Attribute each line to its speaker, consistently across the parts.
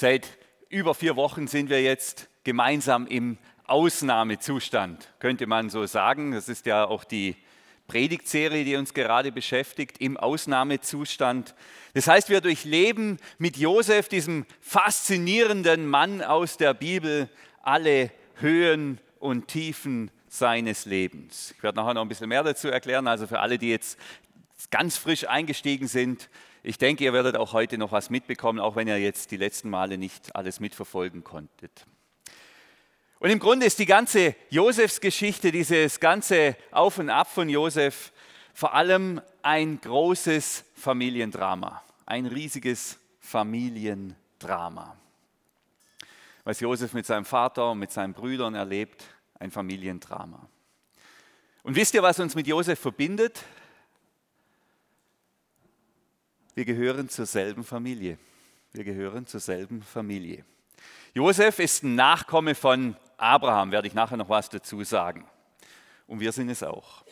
Speaker 1: Seit über vier Wochen sind wir jetzt gemeinsam im Ausnahmezustand, könnte man so sagen. Das ist ja auch die Predigtserie, die uns gerade beschäftigt, im Ausnahmezustand. Das heißt, wir durchleben mit Josef, diesem faszinierenden Mann aus der Bibel, alle Höhen und Tiefen seines Lebens. Ich werde nachher noch ein bisschen mehr dazu erklären. Also für alle, die jetzt ganz frisch eingestiegen sind, ich denke, ihr werdet auch heute noch was mitbekommen, auch wenn ihr jetzt die letzten Male nicht alles mitverfolgen konntet. Und im Grunde ist die ganze Josefsgeschichte, dieses ganze Auf und Ab von Josef, vor allem ein großes Familiendrama, ein riesiges Familiendrama. Was Josef mit seinem Vater und mit seinen Brüdern erlebt, ein Familiendrama. Und wisst ihr, was uns mit Josef verbindet? Wir gehören zur selben Familie. Wir gehören zur selben Familie. Josef ist ein Nachkomme von Abraham, werde ich nachher noch was dazu sagen. Und wir sind es auch.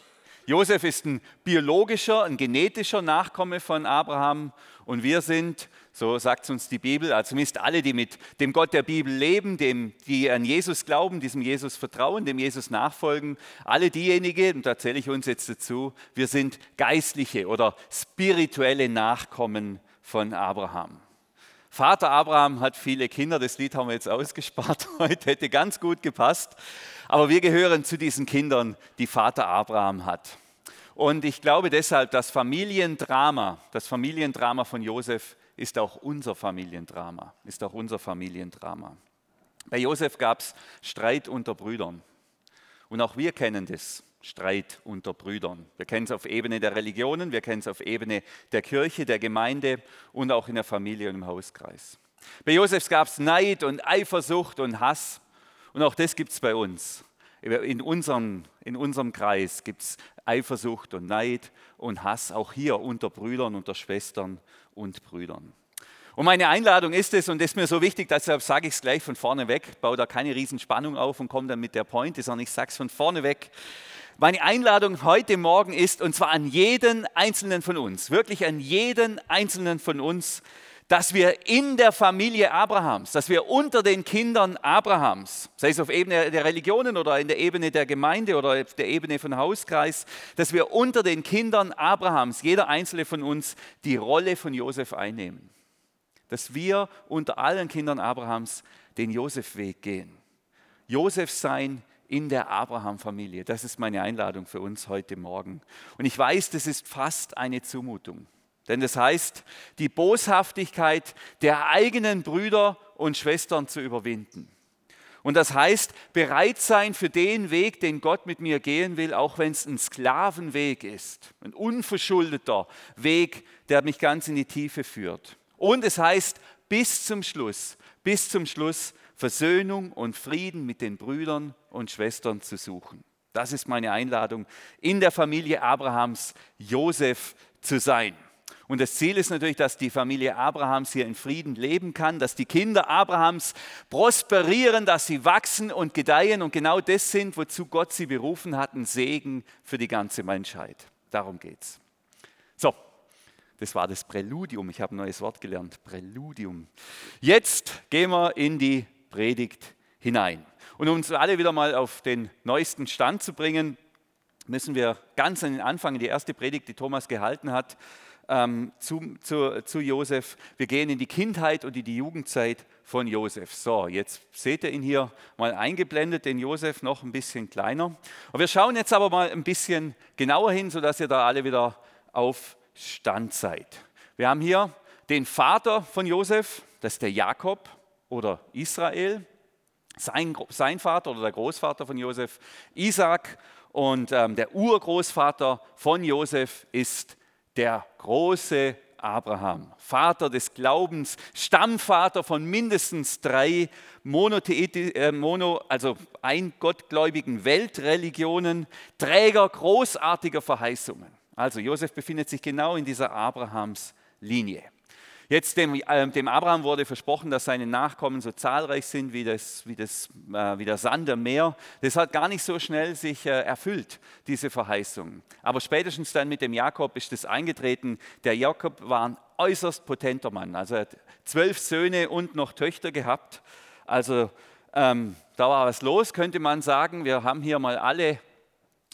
Speaker 1: Josef ist ein biologischer, ein genetischer Nachkomme von Abraham und wir sind, so sagt es uns die Bibel, also zumindest alle, die mit dem Gott der Bibel leben, dem, die an Jesus glauben, diesem Jesus vertrauen, dem Jesus nachfolgen, alle diejenigen, und da zähle ich uns jetzt dazu, wir sind geistliche oder spirituelle Nachkommen von Abraham. Vater Abraham hat viele Kinder, das Lied haben wir jetzt ausgespart heute, hätte ganz gut gepasst. Aber wir gehören zu diesen Kindern, die Vater Abraham hat. Und ich glaube deshalb, das Familiendrama, das Familiendrama von Josef ist auch unser Familiendrama, ist auch unser Familiendrama. Bei Josef gab es Streit unter Brüdern. Und auch wir kennen das, Streit unter Brüdern. Wir kennen es auf Ebene der Religionen, wir kennen es auf Ebene der Kirche, der Gemeinde und auch in der Familie und im Hauskreis. Bei Josef gab es Neid und Eifersucht und Hass. Und auch das gibt es bei uns. In unserem, in unserem Kreis gibt es Eifersucht und Neid und Hass, auch hier unter Brüdern, unter Schwestern und Brüdern. Und meine Einladung ist es, und das ist mir so wichtig, deshalb sage ich es gleich von vorne weg, baue da keine Riesenspannung auf und komme dann mit der Pointe, sondern ich sage es von vorne weg. Meine Einladung heute Morgen ist, und zwar an jeden Einzelnen von uns, wirklich an jeden Einzelnen von uns, dass wir in der Familie Abrahams, dass wir unter den Kindern Abrahams, sei es auf Ebene der Religionen oder in der Ebene der Gemeinde oder auf der Ebene von Hauskreis, dass wir unter den Kindern Abrahams, jeder einzelne von uns, die Rolle von Josef einnehmen. Dass wir unter allen Kindern Abrahams den Josefweg gehen. Josef sein in der Abraham-Familie. Das ist meine Einladung für uns heute Morgen. Und ich weiß, das ist fast eine Zumutung. Denn das heißt, die Boshaftigkeit der eigenen Brüder und Schwestern zu überwinden. Und das heißt, bereit sein für den Weg, den Gott mit mir gehen will, auch wenn es ein Sklavenweg ist, ein unverschuldeter Weg, der mich ganz in die Tiefe führt. Und es heißt, bis zum Schluss, bis zum Schluss Versöhnung und Frieden mit den Brüdern und Schwestern zu suchen. Das ist meine Einladung, in der Familie Abrahams Josef zu sein. Und das Ziel ist natürlich, dass die Familie Abrahams hier in Frieden leben kann, dass die Kinder Abrahams prosperieren, dass sie wachsen und gedeihen und genau das sind, wozu Gott sie berufen hat, ein Segen für die ganze Menschheit. Darum geht's. So, das war das Präludium. Ich habe ein neues Wort gelernt. Präludium. Jetzt gehen wir in die Predigt hinein. Und um uns alle wieder mal auf den neuesten Stand zu bringen, müssen wir ganz an den Anfang, die erste Predigt, die Thomas gehalten hat, ähm, zu, zu, zu Josef. Wir gehen in die Kindheit und in die Jugendzeit von Josef. So, jetzt seht ihr ihn hier mal eingeblendet, den Josef noch ein bisschen kleiner. Und wir schauen jetzt aber mal ein bisschen genauer hin, sodass ihr da alle wieder auf Stand seid. Wir haben hier den Vater von Josef, das ist der Jakob oder Israel. Sein, sein Vater oder der Großvater von Josef, Isaac. Und ähm, der Urgroßvater von Josef ist der große Abraham, Vater des Glaubens, Stammvater von mindestens drei Monotheiti, äh, Mono, also eingottgläubigen Weltreligionen, Träger großartiger Verheißungen. Also Josef befindet sich genau in dieser Abrahams Linie. Jetzt dem, äh, dem, Abraham wurde versprochen, dass seine Nachkommen so zahlreich sind wie, das, wie, das, äh, wie der Sand am Meer. Das hat gar nicht so schnell sich äh, erfüllt, diese Verheißung. Aber spätestens dann mit dem Jakob ist das eingetreten. Der Jakob war ein äußerst potenter Mann. Also er hat zwölf Söhne und noch Töchter gehabt. Also ähm, da war was los, könnte man sagen. Wir haben hier mal alle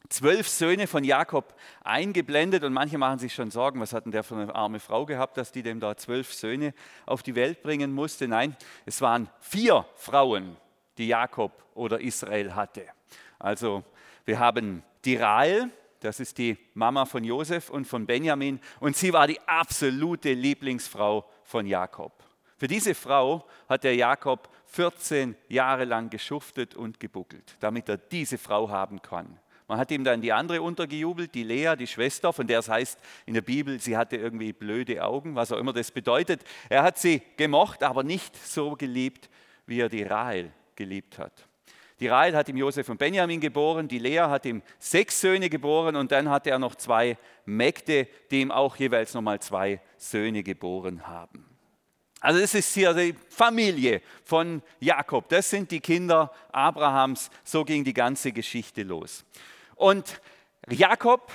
Speaker 1: zwölf Söhne von Jakob eingeblendet und manche machen sich schon Sorgen, was hat denn der für eine arme Frau gehabt, dass die dem da zwölf Söhne auf die Welt bringen musste. Nein, es waren vier Frauen, die Jakob oder Israel hatte. Also wir haben die Rahel, das ist die Mama von Josef und von Benjamin und sie war die absolute Lieblingsfrau von Jakob. Für diese Frau hat der Jakob 14 Jahre lang geschuftet und gebuckelt, damit er diese Frau haben kann. Man hat ihm dann die andere untergejubelt, die Lea, die Schwester, von der es heißt in der Bibel, sie hatte irgendwie blöde Augen, was auch immer das bedeutet. Er hat sie gemocht, aber nicht so geliebt, wie er die Rahel geliebt hat. Die Rahel hat ihm Josef und Benjamin geboren, die Lea hat ihm sechs Söhne geboren und dann hatte er noch zwei Mägde, die ihm auch jeweils nochmal zwei Söhne geboren haben. Also das ist hier die Familie von Jakob. Das sind die Kinder Abrahams. So ging die ganze Geschichte los. Und Jakob,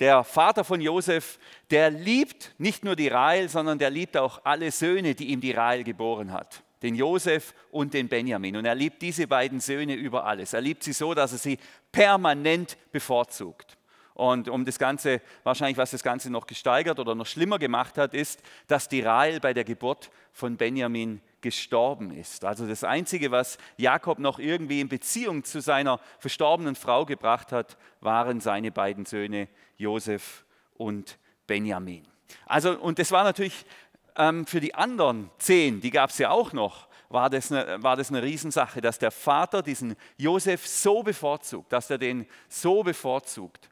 Speaker 1: der Vater von Josef, der liebt nicht nur die Rahel, sondern der liebt auch alle Söhne, die ihm die Rahel geboren hat. Den Josef und den Benjamin. Und er liebt diese beiden Söhne über alles. Er liebt sie so, dass er sie permanent bevorzugt. Und um das Ganze, wahrscheinlich was das Ganze noch gesteigert oder noch schlimmer gemacht hat, ist, dass die Rahel bei der Geburt von Benjamin gestorben ist. Also das Einzige, was Jakob noch irgendwie in Beziehung zu seiner verstorbenen Frau gebracht hat, waren seine beiden Söhne Josef und Benjamin. Also, und das war natürlich ähm, für die anderen zehn, die gab es ja auch noch, war das, eine, war das eine Riesensache, dass der Vater diesen Josef so bevorzugt, dass er den so bevorzugt.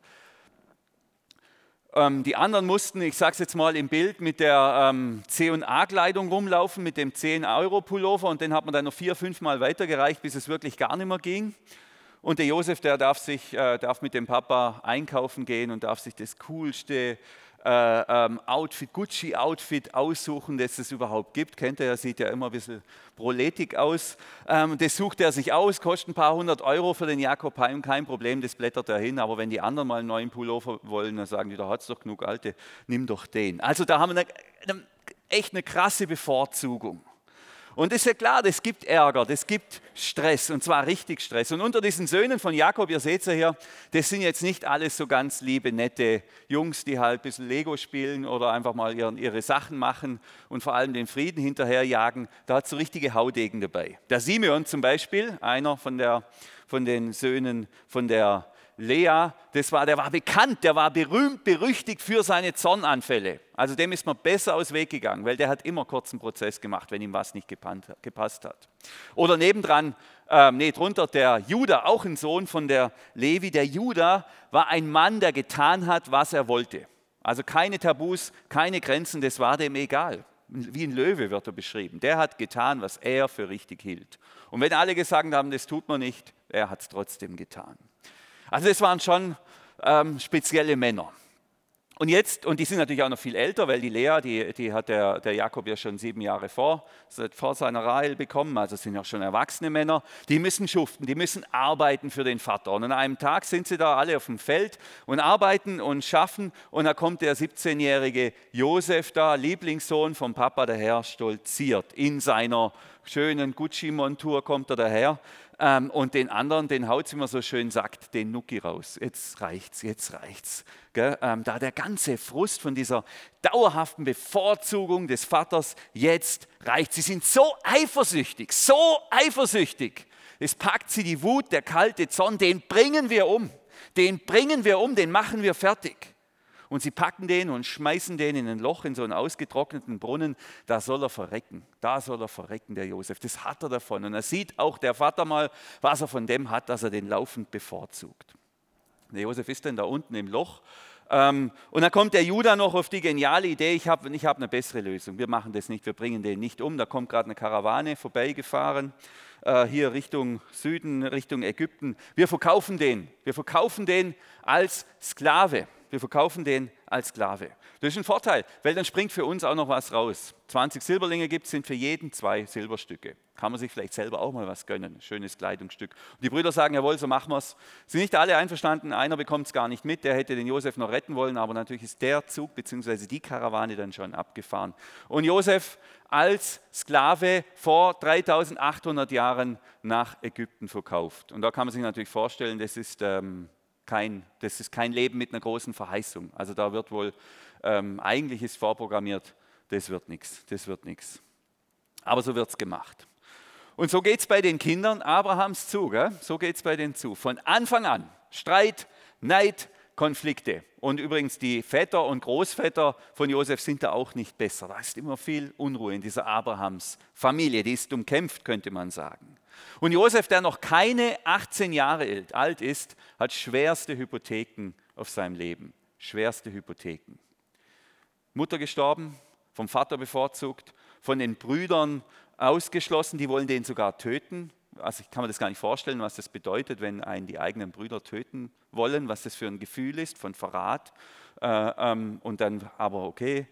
Speaker 1: Ähm, die anderen mussten, ich sage es jetzt mal im Bild, mit der ähm, C&A-Kleidung rumlaufen, mit dem 10-Euro-Pullover und den hat man dann noch vier, fünf Mal weitergereicht, bis es wirklich gar nicht mehr ging. Und der Josef, der darf, sich, äh, darf mit dem Papa einkaufen gehen und darf sich das coolste äh, ähm, Outfit, Gucci-Outfit aussuchen, das es überhaupt gibt. Kennt ihr, sieht ja immer ein bisschen proletig aus. Ähm, das sucht er sich aus, kostet ein paar hundert Euro für den Jakob Heim, kein Problem, das blättert er hin. Aber wenn die anderen mal einen neuen Pullover wollen, dann sagen die, da hat es doch genug alte, nimm doch den. Also da haben wir eine, eine, echt eine krasse Bevorzugung. Und es ist ja klar, das gibt Ärger, das gibt Stress und zwar richtig Stress. Und unter diesen Söhnen von Jakob, ihr seht es ja hier, das sind jetzt nicht alles so ganz liebe, nette Jungs, die halt ein bisschen Lego spielen oder einfach mal ihre, ihre Sachen machen und vor allem den Frieden hinterherjagen. Da hat es so richtige Haudegen dabei. Der Simeon zum Beispiel, einer von, der, von den Söhnen von der Lea, das war, der war bekannt, der war berühmt, berüchtigt für seine Zornanfälle. Also dem ist man besser aus Weg gegangen, weil der hat immer kurzen Prozess gemacht, wenn ihm was nicht gepasst hat. Oder nebendran, äh, nee, drunter der Judah, auch ein Sohn von der Levi. Der Judah war ein Mann, der getan hat, was er wollte. Also keine Tabus, keine Grenzen, das war dem egal. Wie ein Löwe wird er beschrieben. Der hat getan, was er für richtig hielt. Und wenn alle gesagt haben, das tut man nicht, er hat es trotzdem getan. Also es waren schon ähm, spezielle Männer. Und jetzt, und die sind natürlich auch noch viel älter, weil die Lea, die, die hat der, der Jakob ja schon sieben Jahre vor, vor seiner Rahel bekommen, also sind ja schon erwachsene Männer, die müssen schuften, die müssen arbeiten für den Vater. Und an einem Tag sind sie da alle auf dem Feld und arbeiten und schaffen. Und da kommt der 17-jährige Josef da, Lieblingssohn vom Papa daher, stolziert. In seiner schönen Gucci-Montur kommt er daher ähm, und den anderen, den haut, man so schön sagt, den Nuki raus. Jetzt reicht's, jetzt reicht's. Ähm, da der ganze Frust von dieser dauerhaften Bevorzugung des Vaters, jetzt reicht. Sie sind so eifersüchtig, so eifersüchtig. Es packt sie die Wut, der kalte Zorn, den bringen wir um. Den bringen wir um, den machen wir fertig. Und sie packen den und schmeißen den in ein Loch, in so einen ausgetrockneten Brunnen. Da soll er verrecken. Da soll er verrecken, der Josef. Das hat er davon. Und er sieht auch der Vater mal, was er von dem hat, dass er den laufend bevorzugt. Der Josef ist dann da unten im Loch. Ähm, und dann kommt der Judah noch auf die geniale Idee, ich habe ich hab eine bessere Lösung. Wir machen das nicht, wir bringen den nicht um. Da kommt gerade eine Karawane vorbeigefahren, äh, hier Richtung Süden, Richtung Ägypten. Wir verkaufen den. Wir verkaufen den als Sklave. Wir verkaufen den als Sklave. Das ist ein Vorteil, weil dann springt für uns auch noch was raus. 20 Silberlinge gibt es, sind für jeden zwei Silberstücke. Kann man sich vielleicht selber auch mal was gönnen, schönes Kleidungsstück. Und die Brüder sagen, jawohl, so machen wir es. Sind nicht alle einverstanden, einer bekommt es gar nicht mit, der hätte den Josef noch retten wollen, aber natürlich ist der Zug bzw. die Karawane dann schon abgefahren. Und Josef als Sklave vor 3800 Jahren nach Ägypten verkauft. Und da kann man sich natürlich vorstellen, das ist, ähm, kein, das ist kein Leben mit einer großen Verheißung. Also da wird wohl, ähm, eigentlich ist vorprogrammiert, das wird nichts, das wird nichts. Aber so wird es gemacht. Und so geht es bei den Kindern Abrahams zu. Gell? So geht es bei denen zu. Von Anfang an Streit, Neid, Konflikte. Und übrigens, die Väter und Großväter von Josef sind da auch nicht besser. Da ist immer viel Unruhe in dieser Abrahams Familie. Die ist umkämpft, könnte man sagen. Und Josef, der noch keine 18 Jahre alt ist, hat schwerste Hypotheken auf seinem Leben. Schwerste Hypotheken. Mutter gestorben, vom Vater bevorzugt, von den Brüdern ausgeschlossen, die wollen den sogar töten. Also ich kann mir das gar nicht vorstellen, was das bedeutet, wenn einen die eigenen Brüder töten wollen, was das für ein Gefühl ist von Verrat. Äh, ähm, und dann aber okay,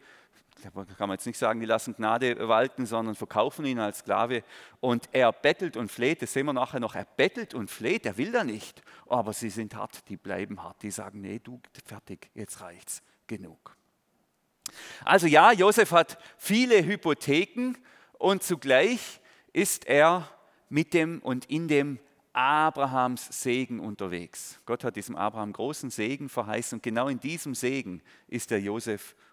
Speaker 1: kann man jetzt nicht sagen, die lassen Gnade walten, sondern verkaufen ihn als Sklave. Und er bettelt und fleht, das sehen wir nachher noch, er bettelt und fleht, er will da nicht. Aber sie sind hart, die bleiben hart, die sagen, nee, du, fertig, jetzt reicht's, genug. Also ja, Josef hat viele Hypotheken und zugleich ist er mit dem und in dem Abrahams Segen unterwegs. Gott hat diesem Abraham großen Segen verheißen und genau in diesem Segen ist der Josef unterwegs.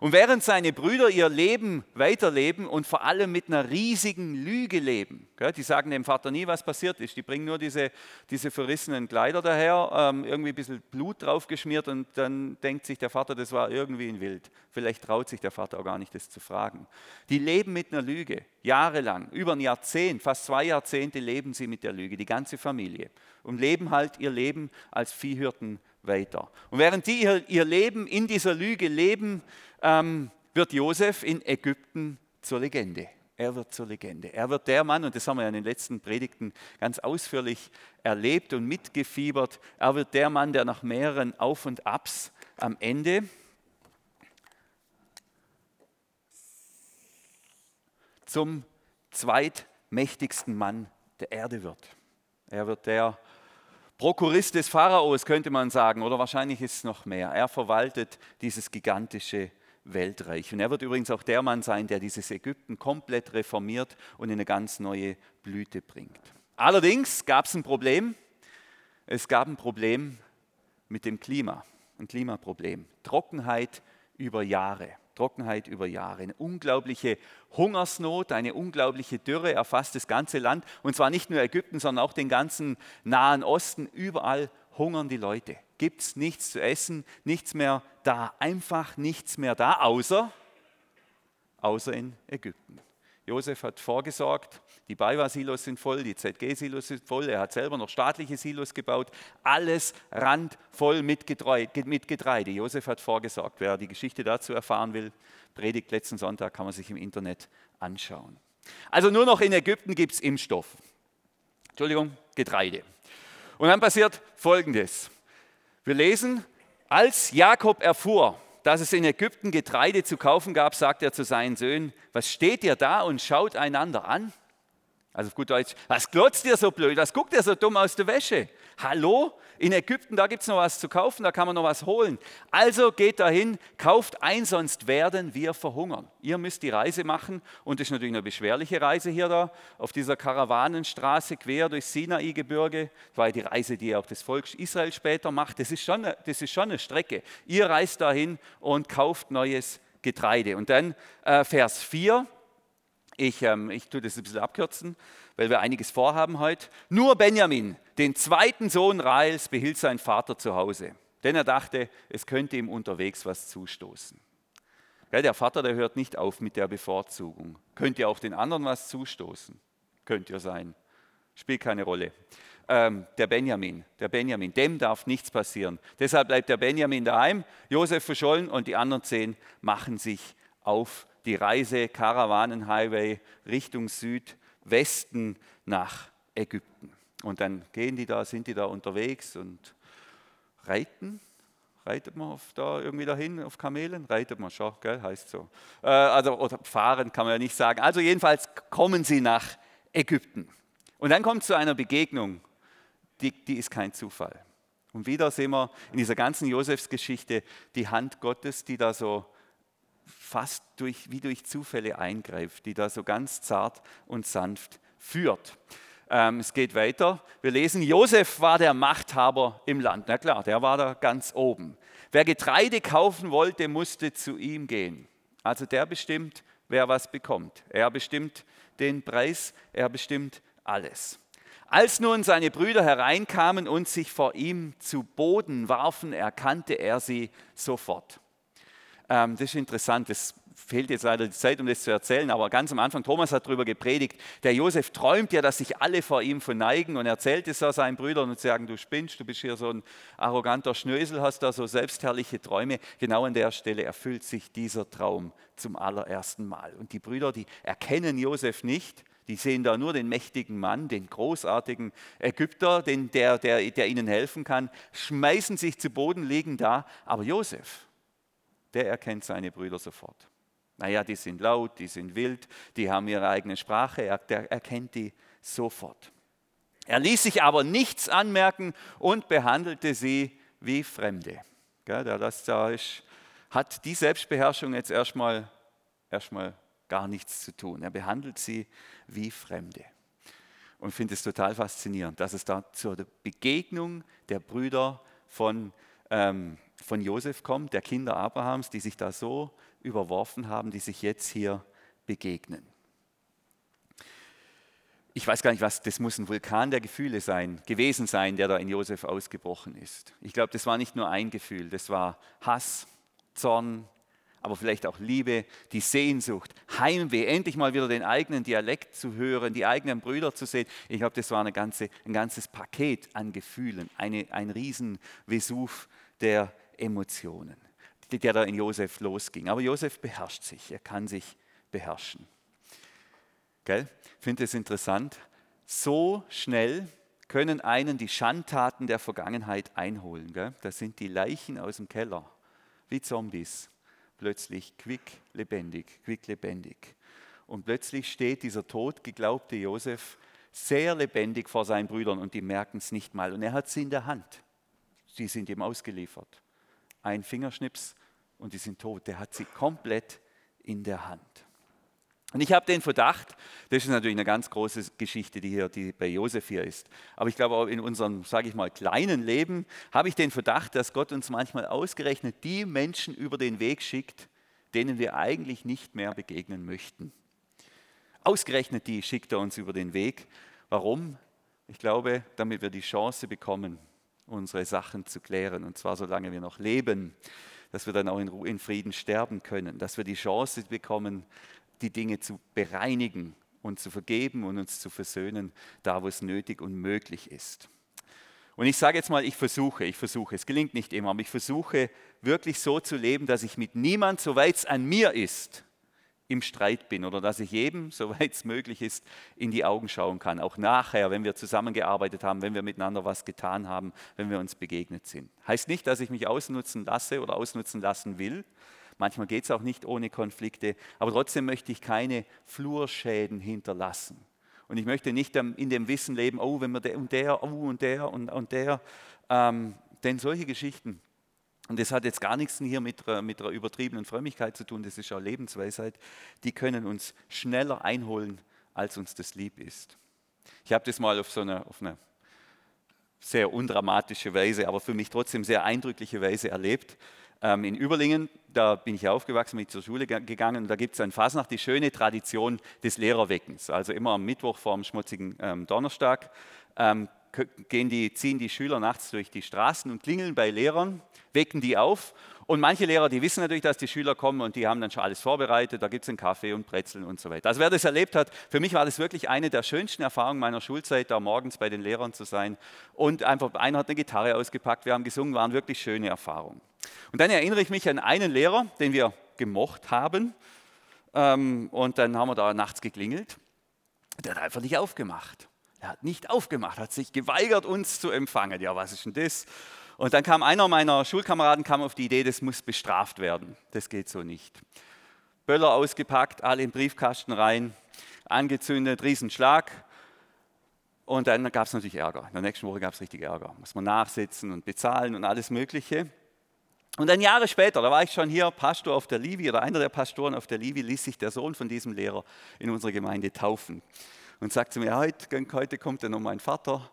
Speaker 1: Und während seine Brüder ihr Leben weiterleben und vor allem mit einer riesigen Lüge leben, die sagen dem Vater nie, was passiert ist, die bringen nur diese, diese verrissenen Kleider daher, ähm, irgendwie ein bisschen Blut draufgeschmiert und dann denkt sich der Vater, das war irgendwie ein Wild. Vielleicht traut sich der Vater auch gar nicht, das zu fragen. Die leben mit einer Lüge, jahrelang, über ein Jahrzehnt, fast zwei Jahrzehnte leben sie mit der Lüge, die ganze Familie und leben halt ihr Leben als Viehhirten weiter. Und während die ihr, ihr Leben in dieser Lüge leben, ähm, wird Josef in Ägypten zur Legende. Er wird zur Legende. Er wird der Mann, und das haben wir ja in den letzten Predigten ganz ausführlich erlebt und mitgefiebert, er wird der Mann, der nach mehreren Auf und Abs am Ende zum zweitmächtigsten Mann der Erde wird. Er wird der Prokurist des Pharaos, könnte man sagen, oder wahrscheinlich ist es noch mehr. Er verwaltet dieses gigantische Weltreich. Und er wird übrigens auch der Mann sein, der dieses Ägypten komplett reformiert und in eine ganz neue Blüte bringt. Allerdings gab es ein Problem. Es gab ein Problem mit dem Klima, ein Klimaproblem. Trockenheit über Jahre. Trockenheit über Jahre. Eine unglaubliche Hungersnot, eine unglaubliche Dürre erfasst das ganze Land. Und zwar nicht nur Ägypten, sondern auch den ganzen Nahen Osten. Überall hungern die Leute. Gibt es nichts zu essen, nichts mehr da. Einfach nichts mehr da, außer, außer in Ägypten. Josef hat vorgesorgt, die BayWa-Silos sind voll, die ZG-Silos sind voll, er hat selber noch staatliche Silos gebaut, alles randvoll mit Getreide. Josef hat vorgesorgt. Wer die Geschichte dazu erfahren will, Predigt letzten Sonntag, kann man sich im Internet anschauen. Also nur noch in Ägypten gibt es Impfstoff. Entschuldigung, Getreide. Und dann passiert Folgendes. Wir lesen, als Jakob erfuhr, dass es in Ägypten Getreide zu kaufen gab, sagt er zu seinen Söhnen, was steht ihr da und schaut einander an? Also auf gut Deutsch, was glotzt ihr so blöd, was guckt ihr so dumm aus der Wäsche? Hallo? In Ägypten, da gibt es noch was zu kaufen, da kann man noch was holen. Also geht dahin, kauft ein, sonst werden wir verhungern. Ihr müsst die Reise machen und das ist natürlich eine beschwerliche Reise hier da, auf dieser Karawanenstraße quer durchs Sinai-Gebirge. Das war die Reise, die auch das Volk Israel später macht. Das ist schon, das ist schon eine Strecke. Ihr reist dahin und kauft neues Getreide. Und dann äh, Vers 4, ich, ähm, ich tue das ein bisschen abkürzen, weil wir einiges vorhaben heute. Nur Benjamin, den zweiten Sohn Rahels, behielt sein Vater zu Hause, denn er dachte, es könnte ihm unterwegs was zustoßen. Der Vater, der hört nicht auf mit der Bevorzugung. Könnte auch den anderen was zustoßen. Könnte ja sein. Spielt keine Rolle. Ähm, der Benjamin, der Benjamin, dem darf nichts passieren. Deshalb bleibt der Benjamin daheim, Josef verschollen und die anderen zehn machen sich auf die Reise Karawanenhighway Richtung Südwesten nach Ägypten. Und dann gehen die da, sind die da unterwegs und reiten, Reitet man auf da irgendwie dahin auf Kamelen? Reitet man schon, gell? heißt so. Äh, also, oder fahren kann man ja nicht sagen. Also jedenfalls kommen sie nach Ägypten. Und dann kommt zu einer Begegnung, die, die ist kein Zufall. Und wieder sehen wir in dieser ganzen Josefsgeschichte die Hand Gottes, die da so fast durch, wie durch Zufälle eingreift, die da so ganz zart und sanft führt. Ähm, es geht weiter. Wir lesen, Josef war der Machthaber im Land. Na klar, der war da ganz oben. Wer Getreide kaufen wollte, musste zu ihm gehen. Also der bestimmt, wer was bekommt. Er bestimmt den Preis, er bestimmt alles. Als nun seine Brüder hereinkamen und sich vor ihm zu Boden warfen, erkannte er sie sofort. Ähm, das ist interessant, das fehlt jetzt leider die Zeit, um das zu erzählen, aber ganz am Anfang, Thomas hat darüber gepredigt, der Josef träumt ja, dass sich alle vor ihm verneigen und erzählt es auch seinen Brüdern und sagen, du spinnst, du bist hier so ein arroganter Schnösel, hast da so selbstherrliche Träume. Genau an der Stelle erfüllt sich dieser Traum zum allerersten Mal. Und die Brüder, die erkennen Josef nicht, die sehen da nur den mächtigen Mann, den großartigen Ägypter, den, der, der, der ihnen helfen kann, schmeißen sich zu Boden, liegen da. Aber Josef, der erkennt seine Brüder sofort. Naja, die sind laut, die sind wild, die haben ihre eigene Sprache, er, der erkennt die sofort. Er ließ sich aber nichts anmerken und behandelte sie wie Fremde. Gell, das da ist, hat die Selbstbeherrschung jetzt erstmal, erstmal gar nichts zu tun. Er behandelt sie wie Fremde. Und finde es total faszinierend, dass es da zur Begegnung der Brüder von, ähm, von Josef kommt, der Kinder Abrahams, die sich da so überworfen haben, die sich jetzt hier begegnen. Ich weiß gar nicht, was, das muss ein Vulkan der Gefühle sein, gewesen sein, der da in Josef ausgebrochen ist. Ich glaube, das war nicht nur ein Gefühl, das war Hass, Zorn, aber vielleicht auch Liebe, die Sehnsucht, Heimweh, endlich mal wieder den eigenen Dialekt zu hören, die eigenen Brüder zu sehen. Ich glaube, das war ganze, ein ganzes Paket an Gefühlen, eine, ein Riesenvesuv der Emotionen, der da in Josef losging. Aber Josef beherrscht sich, er kann sich beherrschen. Gell? Finde es interessant. So schnell können einen die Schandtaten der Vergangenheit einholen. Gell? Das sind die Leichen aus dem Keller, wie Zombies plötzlich quick lebendig, quick lebendig. Und plötzlich steht dieser tot geglaubte Josef sehr lebendig vor seinen Brüdern und die merken es nicht mal. Und er hat sie in der Hand. Sie sind ihm ausgeliefert. Ein Fingerschnips und die sind tot. Er hat sie komplett in der Hand. Und ich habe den Verdacht, das ist natürlich eine ganz große Geschichte, die hier die bei Josef hier ist. Aber ich glaube auch in unserem, sage ich mal, kleinen Leben habe ich den Verdacht, dass Gott uns manchmal ausgerechnet die Menschen über den Weg schickt, denen wir eigentlich nicht mehr begegnen möchten. Ausgerechnet die schickt er uns über den Weg. Warum? Ich glaube, damit wir die Chance bekommen, unsere Sachen zu klären. Und zwar solange wir noch leben, dass wir dann auch in, Ruhe, in Frieden sterben können, dass wir die Chance bekommen, die Dinge zu bereinigen und zu vergeben und uns zu versöhnen, da wo es nötig und möglich ist. Und ich sage jetzt mal, ich versuche, ich versuche, es gelingt nicht immer, aber ich versuche wirklich so zu leben, dass ich mit niemand, soweit es an mir ist, im Streit bin oder dass ich jedem, soweit es möglich ist, in die Augen schauen kann. Auch nachher, wenn wir zusammengearbeitet haben, wenn wir miteinander was getan haben, wenn wir uns begegnet sind. Heißt nicht, dass ich mich ausnutzen lasse oder ausnutzen lassen will, Manchmal geht es auch nicht ohne Konflikte, aber trotzdem möchte ich keine Flurschäden hinterlassen. Und ich möchte nicht in dem Wissen leben, oh, wenn wir der und der, oh, und der und, und der. Ähm, denn solche Geschichten, und das hat jetzt gar nichts hier mit, mit einer übertriebenen Frömmigkeit zu tun, das ist auch Lebensweisheit, die können uns schneller einholen, als uns das lieb ist. Ich habe das mal auf so eine, auf eine sehr undramatische Weise, aber für mich trotzdem sehr eindrückliche Weise erlebt. Ähm, in Überlingen, da bin ich aufgewachsen, bin ich zur Schule gegangen und da gibt es an Fasnacht die schöne Tradition des Lehrerweckens. Also immer am Mittwoch vor dem schmutzigen ähm, Donnerstag ähm, gehen die, ziehen die Schüler nachts durch die Straßen und klingeln bei Lehrern, wecken die auf. Und manche Lehrer, die wissen natürlich, dass die Schüler kommen und die haben dann schon alles vorbereitet. Da gibt es einen Kaffee und Brezeln und so weiter. Also wer das erlebt hat, für mich war das wirklich eine der schönsten Erfahrungen meiner Schulzeit, da morgens bei den Lehrern zu sein. Und einfach, einer hat eine Gitarre ausgepackt, wir haben gesungen, waren wirklich schöne Erfahrungen. Und dann erinnere ich mich an einen Lehrer, den wir gemocht haben. Ähm, und dann haben wir da nachts geklingelt. Der hat einfach nicht aufgemacht. Er hat nicht aufgemacht, hat sich geweigert, uns zu empfangen. Ja, was ist denn das? Und dann kam einer meiner Schulkameraden kam auf die Idee, das muss bestraft werden. Das geht so nicht. Böller ausgepackt, alle im Briefkasten rein, angezündet, Riesenschlag. Und dann gab es natürlich Ärger. In der nächsten Woche gab es richtig Ärger. Muss man nachsitzen und bezahlen und alles Mögliche. Und dann Jahre später, da war ich schon hier Pastor auf der Livi oder einer der Pastoren auf der Livi, ließ sich der Sohn von diesem Lehrer in unserer Gemeinde taufen und sagte mir, heute, heute kommt dann noch mein Vater.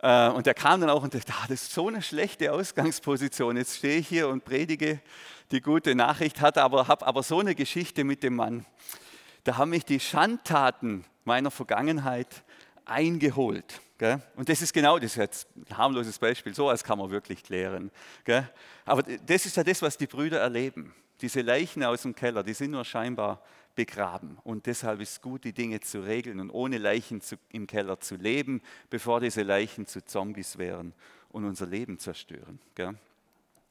Speaker 1: Äh, und der kam dann auch und dachte, das ist so eine schlechte Ausgangsposition. Jetzt stehe ich hier und predige die gute Nachricht, habe aber, hab aber so eine Geschichte mit dem Mann. Da haben mich die Schandtaten meiner Vergangenheit eingeholt. Und das ist genau, das ist jetzt ein harmloses Beispiel, so als kann man wirklich klären. Aber das ist ja das, was die Brüder erleben. Diese Leichen aus dem Keller, die sind nur scheinbar begraben. Und deshalb ist es gut, die Dinge zu regeln und ohne Leichen zu, im Keller zu leben, bevor diese Leichen zu Zombies wären und unser Leben zerstören. Gell?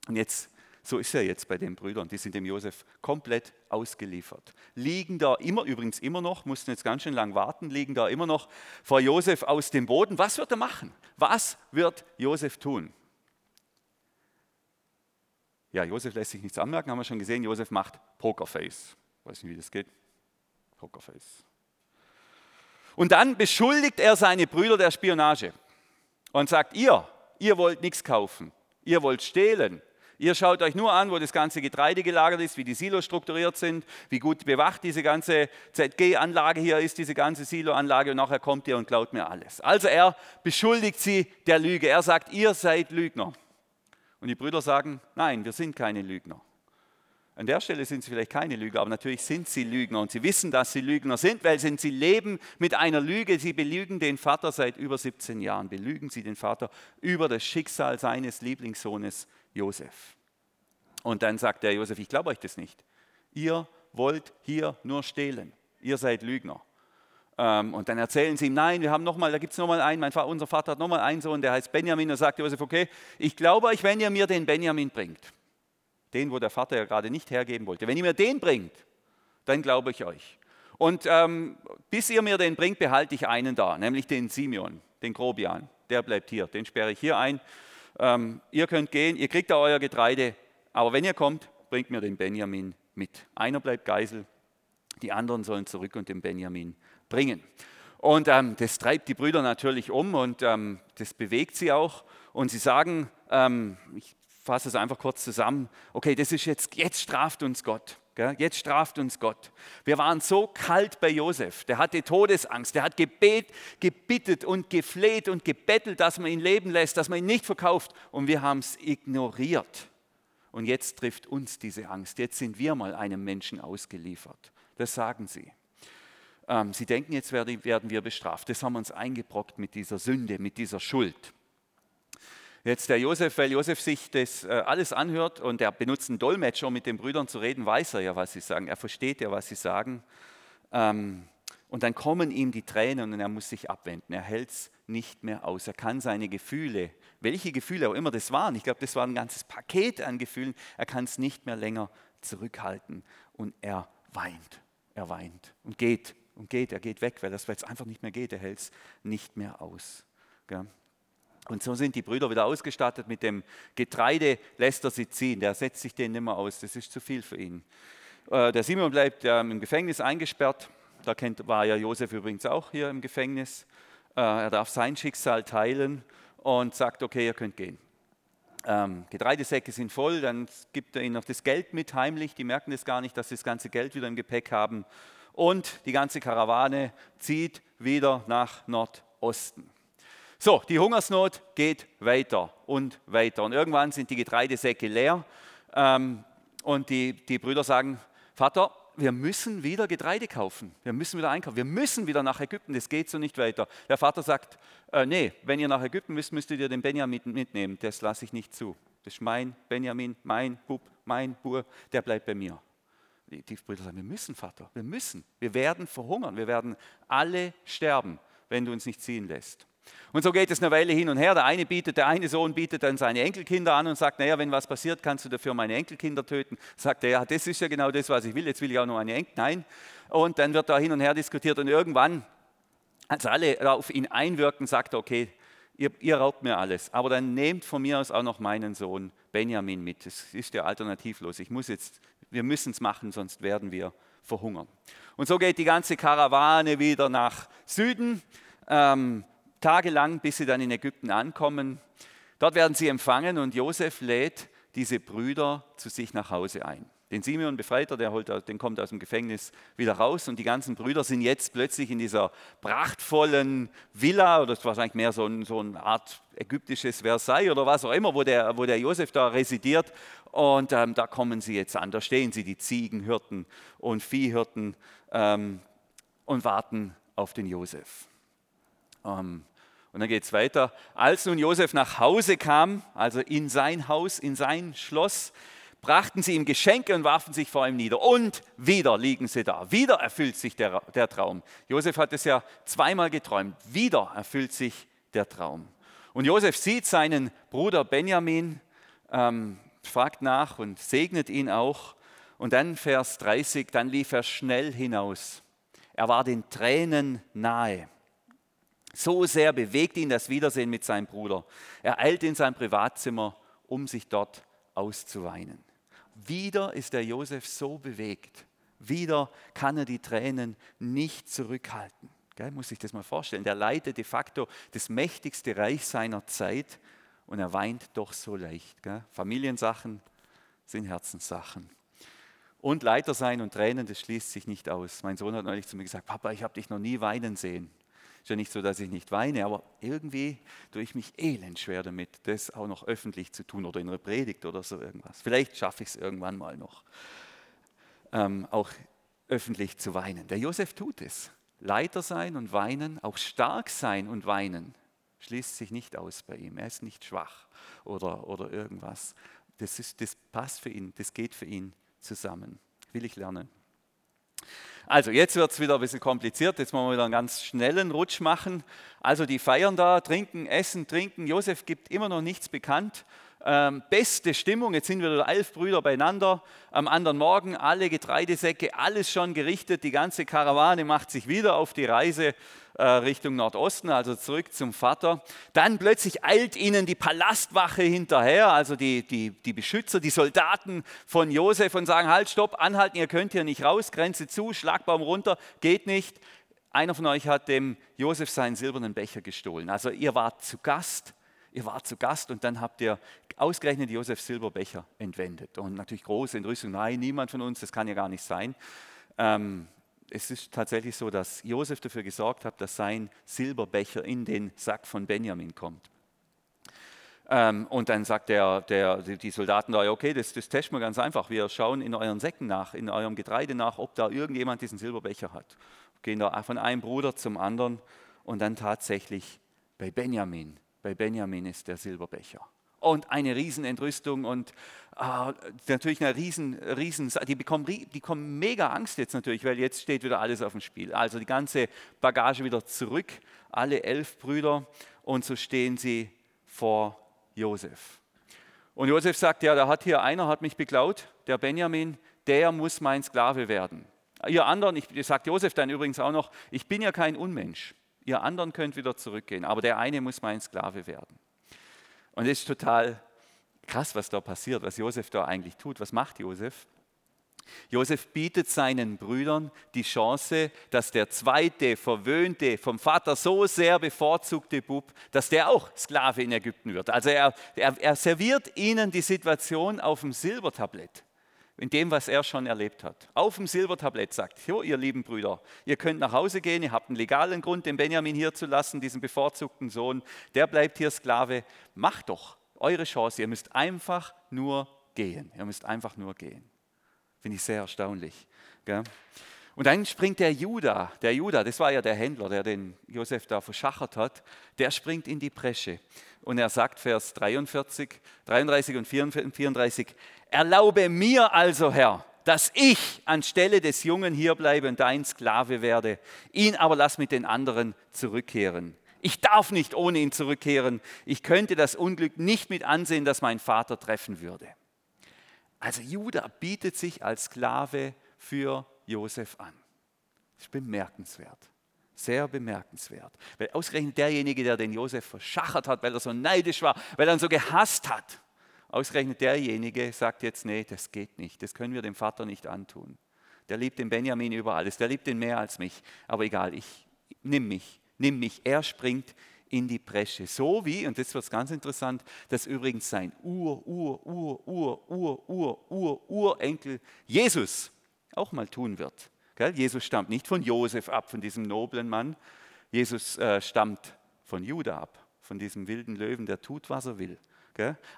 Speaker 1: Und jetzt so ist er jetzt bei den Brüdern. Die sind dem Josef komplett ausgeliefert. Liegen da immer, übrigens immer noch, mussten jetzt ganz schön lang warten, liegen da immer noch vor Josef aus dem Boden. Was wird er machen? Was wird Josef tun? Ja, Josef lässt sich nichts anmerken, haben wir schon gesehen. Josef macht Pokerface. Weiß nicht, wie das geht. Pokerface. Und dann beschuldigt er seine Brüder der Spionage und sagt, ihr, ihr wollt nichts kaufen, ihr wollt stehlen, Ihr schaut euch nur an, wo das ganze Getreide gelagert ist, wie die Silos strukturiert sind, wie gut bewacht diese ganze ZG-Anlage hier ist, diese ganze Silo-Anlage und nachher kommt ihr und klaut mir alles. Also er beschuldigt sie der Lüge. Er sagt, ihr seid Lügner. Und die Brüder sagen, nein, wir sind keine Lügner. An der Stelle sind sie vielleicht keine Lügner, aber natürlich sind sie Lügner und sie wissen, dass sie Lügner sind, weil sie leben mit einer Lüge. Sie belügen den Vater seit über 17 Jahren, belügen sie den Vater über das Schicksal seines Lieblingssohnes Josef. Und dann sagt der Josef, ich glaube euch das nicht. Ihr wollt hier nur stehlen. Ihr seid Lügner. Ähm, und dann erzählen sie ihm, nein, wir haben noch mal, da gibt es nochmal einen, mein Vater, unser Vater hat nochmal einen Sohn, der heißt Benjamin. Und sagt Josef, okay, ich glaube euch, wenn ihr mir den Benjamin bringt. Den, wo der Vater ja gerade nicht hergeben wollte. Wenn ihr mir den bringt, dann glaube ich euch. Und ähm, bis ihr mir den bringt, behalte ich einen da, nämlich den Simeon, den Grobian. Der bleibt hier, den sperre ich hier ein ähm, ihr könnt gehen, ihr kriegt da euer Getreide, aber wenn ihr kommt, bringt mir den Benjamin mit. Einer bleibt Geisel, die anderen sollen zurück und den Benjamin bringen. Und ähm, das treibt die Brüder natürlich um und ähm, das bewegt sie auch. Und sie sagen, ähm, ich fasse es einfach kurz zusammen, okay, das ist jetzt, jetzt straft uns Gott. Jetzt straft uns Gott. Wir waren so kalt bei Josef. Der hatte Todesangst. Der hat gebet, gebittet und gefleht und gebettelt, dass man ihn leben lässt, dass man ihn nicht verkauft. Und wir haben es ignoriert. Und jetzt trifft uns diese Angst. Jetzt sind wir mal einem Menschen ausgeliefert. Das sagen sie. Ähm, sie denken, jetzt werden wir bestraft. Das haben wir uns eingebrockt mit dieser Sünde, mit dieser Schuld. Jetzt der Josef, weil Josef sich das äh, alles anhört und er benutzt einen Dolmetscher, um mit den Brüdern zu reden, weiß er ja, was sie sagen. Er versteht ja, was sie sagen. Ähm, und dann kommen ihm die Tränen und er muss sich abwenden. Er hält es nicht mehr aus. Er kann seine Gefühle, welche Gefühle auch immer das waren, ich glaube, das war ein ganzes Paket an Gefühlen, er kann es nicht mehr länger zurückhalten. Und er weint. Er weint und geht und geht. Er geht weg, weil das jetzt einfach nicht mehr geht. Er hält es nicht mehr aus. Und so sind die Brüder wieder ausgestattet mit dem Getreide, lässt er sie ziehen. Der setzt sich den nicht mehr aus, das ist zu viel für ihn. Äh, der Simon bleibt im Gefängnis eingesperrt. Da war ja Josef übrigens auch hier im Gefängnis. Äh, er darf sein Schicksal teilen und sagt, okay, ihr könnt gehen. Ähm, Getreidesäcke sind voll, dann gibt er ihnen noch das Geld mit heimlich. Die merken das gar nicht, dass sie das ganze Geld wieder im Gepäck haben. Und die ganze Karawane zieht wieder nach Nordosten. So, die Hungersnot geht weiter und weiter. Und irgendwann sind die Getreidesäcke leer. Ähm, und die, die Brüder sagen, Vater, wir müssen wieder Getreide kaufen. Wir müssen wieder einkaufen. Wir müssen wieder nach Ägypten. Das geht so nicht weiter. Der Vater sagt, äh, nee, wenn ihr nach Ägypten müsst, müsstet ihr den Benjamin mitnehmen. Das lasse ich nicht zu. Das ist mein Benjamin, mein Bub, mein Bur, der bleibt bei mir. Die, die Brüder sagen, wir müssen, Vater, wir müssen. Wir werden verhungern. Wir werden alle sterben, wenn du uns nicht ziehen lässt. Und so geht es eine Weile hin und her. Der eine bietet, der eine Sohn bietet dann seine Enkelkinder an und sagt, naja, wenn was passiert, kannst du dafür meine Enkelkinder töten. Sagt er, ja, das ist ja genau das, was ich will. Jetzt will ich auch noch meine Enkel. Nein. Und dann wird da hin und her diskutiert und irgendwann, als alle auf ihn einwirken, sagt er, okay, ihr, ihr raubt mir alles, aber dann nehmt von mir aus auch noch meinen Sohn Benjamin mit. Es ist ja alternativlos. Ich muss jetzt, wir müssen es machen, sonst werden wir verhungern. Und so geht die ganze Karawane wieder nach Süden, ähm, tagelang, bis sie dann in Ägypten ankommen. Dort werden sie empfangen und Josef lädt diese Brüder zu sich nach Hause ein. Den Simeon befreit er, der, holt, den kommt aus dem Gefängnis wieder raus und die ganzen Brüder sind jetzt plötzlich in dieser prachtvollen Villa, oder das war wahrscheinlich mehr so, ein, so eine Art ägyptisches Versailles oder was auch immer, wo der, wo der Josef da residiert. Und ähm, da kommen sie jetzt an, da stehen sie, die Ziegenhirten und Viehhirten ähm, und warten auf den Josef. Ähm, und dann geht es weiter. Als nun Josef nach Hause kam, also in sein Haus, in sein Schloss, brachten sie ihm Geschenke und warfen sich vor ihm nieder. Und wieder liegen sie da. Wieder erfüllt sich der, der Traum. Josef hat es ja zweimal geträumt. Wieder erfüllt sich der Traum. Und Josef sieht seinen Bruder Benjamin, ähm, fragt nach und segnet ihn auch. Und dann Vers 30, dann lief er schnell hinaus. Er war den Tränen nahe. So sehr bewegt ihn das Wiedersehen mit seinem Bruder. Er eilt in sein Privatzimmer, um sich dort auszuweinen. Wieder ist der Josef so bewegt. Wieder kann er die Tränen nicht zurückhalten. Gell, muss ich das mal vorstellen. Der leitet de facto das mächtigste Reich seiner Zeit und er weint doch so leicht. Gell? Familiensachen sind Herzenssachen. Und Leiter sein und Tränen, das schließt sich nicht aus. Mein Sohn hat neulich zu mir gesagt, Papa, ich habe dich noch nie weinen sehen. Ist ja nicht so, dass ich nicht weine, aber irgendwie tue ich mich elend schwer damit, das auch noch öffentlich zu tun oder in einer Predigt oder so irgendwas. Vielleicht schaffe ich es irgendwann mal noch, ähm, auch öffentlich zu weinen. Der Josef tut es. Leiter sein und weinen, auch stark sein und weinen, schließt sich nicht aus bei ihm. Er ist nicht schwach oder, oder irgendwas. Das, ist, das passt für ihn, das geht für ihn zusammen. Will ich lernen. Also jetzt wird es wieder ein bisschen kompliziert, jetzt wollen wir wieder einen ganz schnellen Rutsch machen. Also die feiern da, trinken, essen, trinken. Josef gibt immer noch nichts bekannt. Ähm, beste Stimmung, jetzt sind wieder elf Brüder beieinander. Am anderen Morgen alle Getreidesäcke, alles schon gerichtet. Die ganze Karawane macht sich wieder auf die Reise äh, Richtung Nordosten, also zurück zum Vater. Dann plötzlich eilt ihnen die Palastwache hinterher, also die, die, die Beschützer, die Soldaten von Josef und sagen, halt, stopp, anhalten, ihr könnt hier nicht raus, Grenze zu, Schlagbaum runter, geht nicht. Einer von euch hat dem Josef seinen silbernen Becher gestohlen. Also ihr wart zu Gast, ihr wart zu Gast und dann habt ihr ausgerechnet Josef Silberbecher entwendet. Und natürlich große Entrüstung, nein, niemand von uns, das kann ja gar nicht sein. Ähm, es ist tatsächlich so, dass Josef dafür gesorgt hat, dass sein Silberbecher in den Sack von Benjamin kommt. Ähm, und dann sagt der, der, die Soldaten da, okay, das, das testen wir ganz einfach. Wir schauen in euren Säcken nach, in eurem Getreide nach, ob da irgendjemand diesen Silberbecher hat. Gehen da von einem Bruder zum anderen und dann tatsächlich bei Benjamin. Bei Benjamin ist der Silberbecher und eine Riesenentrüstung und äh, natürlich eine riesen, riesen die bekommen, die bekommen mega Angst jetzt natürlich, weil jetzt steht wieder alles auf dem Spiel. Also die ganze Bagage wieder zurück, alle elf Brüder und so stehen sie vor Josef. Und Josef sagt, ja, da hat hier einer, hat mich beklaut, der Benjamin, der muss mein Sklave werden. Ihr anderen, ich, sagt Josef dann übrigens auch noch, ich bin ja kein Unmensch. Ihr anderen könnt wieder zurückgehen, aber der eine muss mein Sklave werden. Und es ist total krass, was da passiert, was Josef da eigentlich tut. Was macht Josef? Josef bietet seinen Brüdern die Chance, dass der zweite, verwöhnte, vom Vater so sehr bevorzugte Bub, dass der auch Sklave in Ägypten wird. Also er, er, er serviert ihnen die Situation auf dem Silbertablett in dem, was er schon erlebt hat. Auf dem Silbertablett sagt, jo, ihr lieben Brüder, ihr könnt nach Hause gehen, ihr habt einen legalen Grund, den Benjamin hier zu lassen, diesen bevorzugten Sohn, der bleibt hier Sklave. Macht doch eure Chance, ihr müsst einfach nur gehen. Ihr müsst einfach nur gehen. Finde ich sehr erstaunlich. Gell? Und dann springt der Judah, der Judah, das war ja der Händler, der den Josef da verschachert hat, der springt in die Bresche. Und er sagt, Vers 43, 33 und 34, Erlaube mir also, Herr, dass ich anstelle des Jungen hier bleibe und dein Sklave werde. Ihn aber lass mit den anderen zurückkehren. Ich darf nicht ohne ihn zurückkehren. Ich könnte das Unglück nicht mit ansehen, das mein Vater treffen würde. Also Judah bietet sich als Sklave für Josef an. Das ist bemerkenswert. Sehr bemerkenswert. Weil ausgerechnet derjenige, der den Josef verschachert hat, weil er so neidisch war, weil er ihn so gehasst hat, ausgerechnet derjenige sagt jetzt, nee, das geht nicht, das können wir dem Vater nicht antun. Der liebt den Benjamin über alles, der liebt ihn mehr als mich. Aber egal, ich nimm mich, nimm mich. Er springt in die Bresche. So wie, und das wird ganz interessant, dass übrigens sein Ur, Ur, Ur, Ur, Ur, Ur, Ur, Urenkel Jesus auch mal tun wird. Jesus stammt nicht von Josef ab, von diesem noblen Mann. Jesus äh, stammt von Judah ab, von diesem wilden Löwen, der tut, was er will.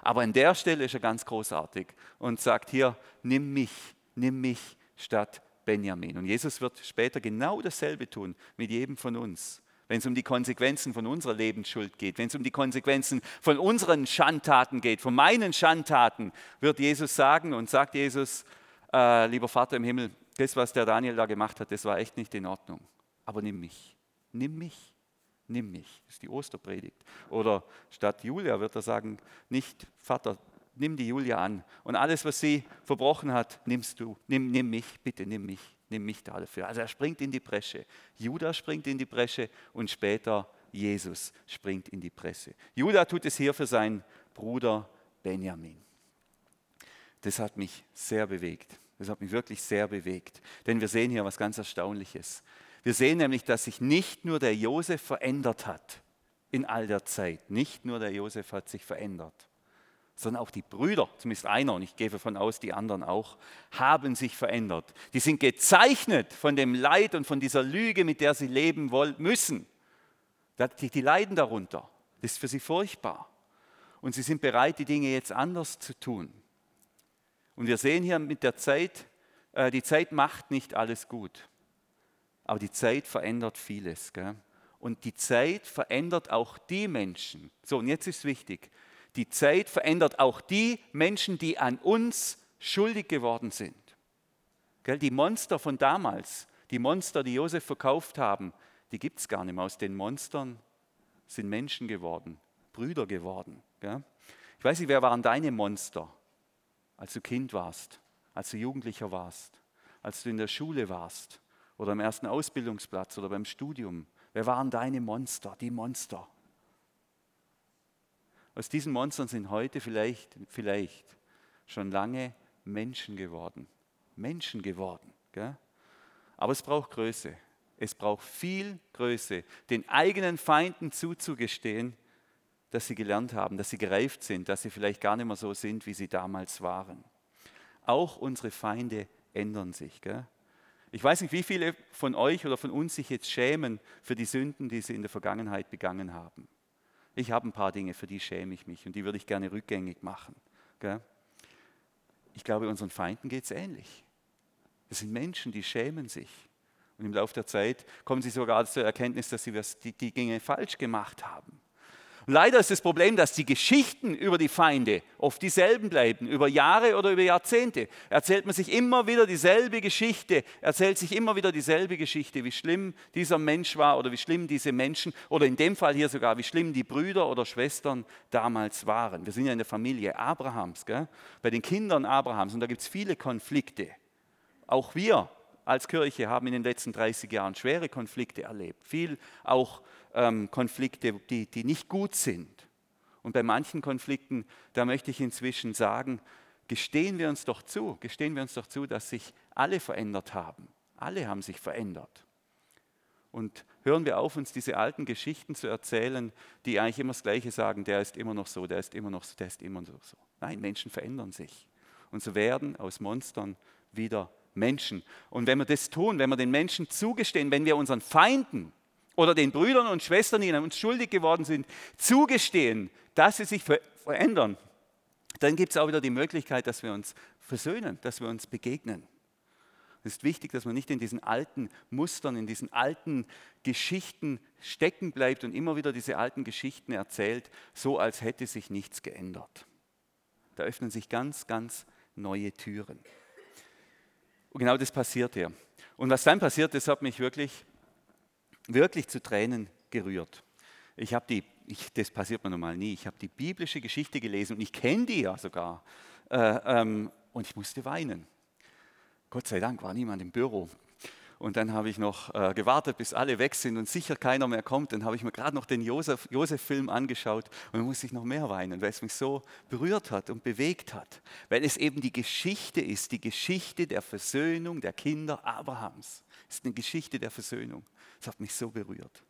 Speaker 1: Aber an der Stelle ist er ganz großartig und sagt hier, nimm mich, nimm mich statt Benjamin. Und Jesus wird später genau dasselbe tun mit jedem von uns. Wenn es um die Konsequenzen von unserer Lebensschuld geht, wenn es um die Konsequenzen von unseren Schandtaten geht, von meinen Schandtaten, wird Jesus sagen und sagt Jesus, äh, lieber Vater im Himmel, das, was der Daniel da gemacht hat, das war echt nicht in Ordnung. Aber nimm mich, nimm mich, nimm mich. Das ist die Osterpredigt. Oder statt Julia wird er sagen, nicht Vater, nimm die Julia an. Und alles, was sie verbrochen hat, nimmst du. Nimm, nimm mich, bitte nimm mich, nimm mich dafür. Also er springt in die Bresche. Judah springt in die Bresche und später Jesus springt in die Bresche. Judah tut es hier für seinen Bruder Benjamin. Das hat mich sehr bewegt. Das hat mich wirklich sehr bewegt. Denn wir sehen hier was ganz Erstaunliches. Wir sehen nämlich, dass sich nicht nur der Josef verändert hat in all der Zeit. Nicht nur der Josef hat sich verändert, sondern auch die Brüder, zumindest einer, und ich gehe davon aus, die anderen auch, haben sich verändert. Die sind gezeichnet von dem Leid und von dieser Lüge, mit der sie leben wollen, müssen. Die leiden darunter. Das ist für sie furchtbar. Und sie sind bereit, die Dinge jetzt anders zu tun. Und wir sehen hier mit der Zeit, äh, die Zeit macht nicht alles gut. Aber die Zeit verändert vieles. Gell? Und die Zeit verändert auch die Menschen. So, und jetzt ist wichtig. Die Zeit verändert auch die Menschen, die an uns schuldig geworden sind. Gell? Die Monster von damals, die Monster, die Josef verkauft haben, die gibt es gar nicht mehr. Aus den Monstern sind Menschen geworden, Brüder geworden. Gell? Ich weiß nicht, wer waren deine Monster? als du Kind warst, als du Jugendlicher warst, als du in der Schule warst oder am ersten Ausbildungsplatz oder beim Studium? Wer waren deine Monster, die Monster? Aus diesen Monstern sind heute vielleicht, vielleicht schon lange Menschen geworden. Menschen geworden. Gell? Aber es braucht Größe. Es braucht viel Größe, den eigenen Feinden zuzugestehen, dass sie gelernt haben, dass sie gereift sind, dass sie vielleicht gar nicht mehr so sind, wie sie damals waren. Auch unsere Feinde ändern sich. Gell? Ich weiß nicht, wie viele von euch oder von uns sich jetzt schämen für die Sünden, die sie in der Vergangenheit begangen haben. Ich habe ein paar Dinge, für die schäme ich mich und die würde ich gerne rückgängig machen. Ich glaube, unseren Feinden geht es ähnlich. Das sind Menschen, die schämen sich. Und im Laufe der Zeit kommen sie sogar zur Erkenntnis, dass sie die Dinge falsch gemacht haben. Leider ist das Problem, dass die Geschichten über die Feinde oft dieselben bleiben, über Jahre oder über Jahrzehnte. Erzählt man sich immer wieder dieselbe Geschichte, erzählt sich immer wieder dieselbe Geschichte, wie schlimm dieser Mensch war oder wie schlimm diese Menschen oder in dem Fall hier sogar, wie schlimm die Brüder oder Schwestern damals waren. Wir sind ja in der Familie Abrahams, gell? bei den Kindern Abrahams und da gibt es viele Konflikte. Auch wir als Kirche haben in den letzten 30 Jahren schwere Konflikte erlebt, viel auch ähm, Konflikte, die, die nicht gut sind. Und bei manchen Konflikten, da möchte ich inzwischen sagen, gestehen wir uns doch zu, gestehen wir uns doch zu, dass sich alle verändert haben. Alle haben sich verändert. Und hören wir auf, uns diese alten Geschichten zu erzählen, die eigentlich immer das Gleiche sagen, der ist immer noch so, der ist immer noch so, der ist immer noch so. Nein, Menschen verändern sich. Und so werden aus Monstern wieder Menschen. Und wenn wir das tun, wenn wir den Menschen zugestehen, wenn wir unseren Feinden oder den Brüdern und Schwestern, die an uns schuldig geworden sind, zugestehen, dass sie sich verändern, dann gibt es auch wieder die Möglichkeit, dass wir uns versöhnen, dass wir uns begegnen. Es ist wichtig, dass man nicht in diesen alten Mustern, in diesen alten Geschichten stecken bleibt und immer wieder diese alten Geschichten erzählt, so als hätte sich nichts geändert. Da öffnen sich ganz, ganz neue Türen. Und genau das passiert hier. Und was dann passiert, das hat mich wirklich wirklich zu Tränen gerührt. Ich habe die, ich, das passiert mir normal nie, ich habe die biblische Geschichte gelesen und ich kenne die ja sogar. Äh, ähm, und ich musste weinen. Gott sei Dank war niemand im Büro. Und dann habe ich noch äh, gewartet, bis alle weg sind und sicher keiner mehr kommt. Dann habe ich mir gerade noch den Josef-Film Josef angeschaut und dann musste ich noch mehr weinen, weil es mich so berührt hat und bewegt hat. Weil es eben die Geschichte ist, die Geschichte der Versöhnung der Kinder Abrahams. Es ist eine Geschichte der Versöhnung. Das hat mich so berührt.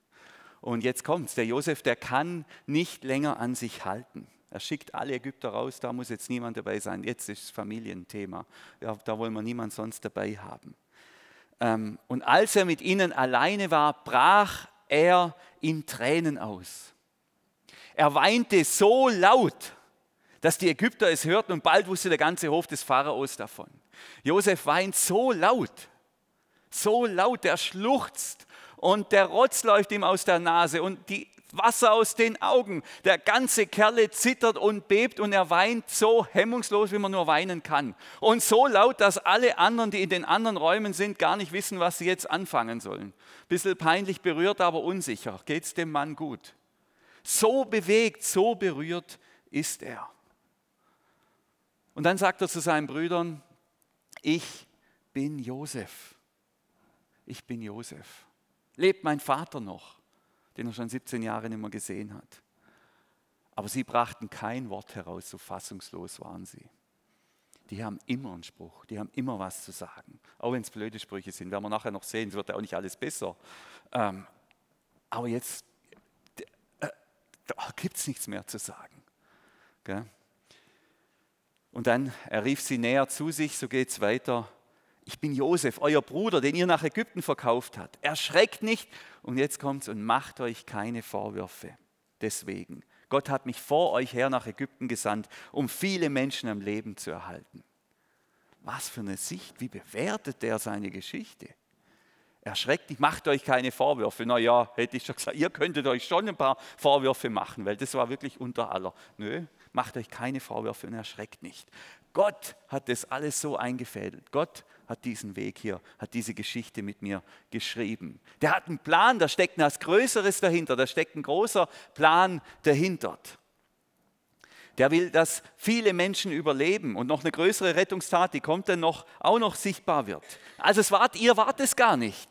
Speaker 1: Und jetzt kommt's. Der Josef, der kann nicht länger an sich halten. Er schickt alle Ägypter raus, da muss jetzt niemand dabei sein. Jetzt ist das Familienthema. Ja, da wollen wir niemand sonst dabei haben. Ähm, und als er mit ihnen alleine war, brach er in Tränen aus. Er weinte so laut, dass die Ägypter es hörten und bald wusste der ganze Hof des Pharaos davon. Josef weint so laut, so laut, er schluchzt und der Rotz läuft ihm aus der Nase und die Wasser aus den Augen. Der ganze Kerle zittert und bebt und er weint so hemmungslos, wie man nur weinen kann. Und so laut, dass alle anderen, die in den anderen Räumen sind, gar nicht wissen, was sie jetzt anfangen sollen. Bisschen peinlich berührt, aber unsicher. Geht es dem Mann gut? So bewegt, so berührt ist er. Und dann sagt er zu seinen Brüdern, ich bin Josef. Ich bin Josef. Lebt mein Vater noch? den er schon 17 Jahre nicht mehr gesehen hat. Aber sie brachten kein Wort heraus, so fassungslos waren sie. Die haben immer einen Spruch, die haben immer was zu sagen. Auch wenn es blöde Sprüche sind, werden wir nachher noch sehen, es wird ja auch nicht alles besser. Ähm, aber jetzt äh, gibt es nichts mehr zu sagen. Gell? Und dann, er rief sie näher zu sich, so geht es weiter ich bin Josef, euer Bruder, den ihr nach Ägypten verkauft habt. Erschreckt nicht und jetzt kommt's und macht euch keine Vorwürfe. Deswegen, Gott hat mich vor euch her nach Ägypten gesandt, um viele Menschen am Leben zu erhalten. Was für eine Sicht, wie bewertet der seine Geschichte? Erschreckt nicht, macht euch keine Vorwürfe. Na ja, hätte ich schon gesagt, ihr könntet euch schon ein paar Vorwürfe machen, weil das war wirklich unter aller. Nö, macht euch keine Vorwürfe und erschreckt nicht. Gott hat das alles so eingefädelt. Gott hat diesen Weg hier, hat diese Geschichte mit mir geschrieben. Der hat einen Plan, da steckt etwas Größeres dahinter, da steckt ein großer Plan dahinter. Der will, dass viele Menschen überleben und noch eine größere Rettungstat, die kommt dann noch, auch noch sichtbar wird. Also es wart, ihr wart es gar nicht.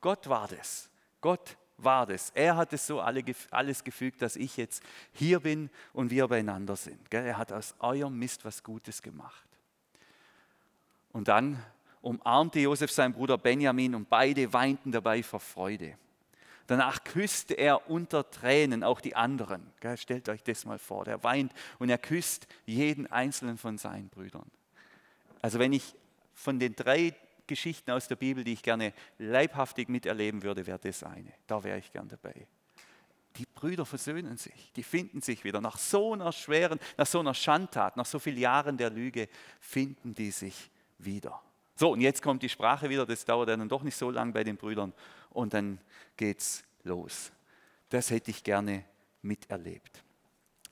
Speaker 1: Gott war das. Gott war das. Er hat es so alles gefügt, dass ich jetzt hier bin und wir beieinander sind. Er hat aus eurem Mist was Gutes gemacht. Und dann umarmte Josef seinen Bruder Benjamin und beide weinten dabei vor Freude. Danach küsste er unter Tränen auch die anderen. Stellt euch das mal vor. Der weint und er küsst jeden einzelnen von seinen Brüdern. Also wenn ich von den drei Geschichten aus der Bibel, die ich gerne leibhaftig miterleben würde, wäre das eine. Da wäre ich gern dabei. Die Brüder versöhnen sich, die finden sich wieder. Nach so einer schweren, nach so einer Schandtat, nach so vielen Jahren der Lüge, finden die sich wieder. So, und jetzt kommt die Sprache wieder, das dauert dann doch nicht so lang bei den Brüdern und dann geht's los. Das hätte ich gerne miterlebt.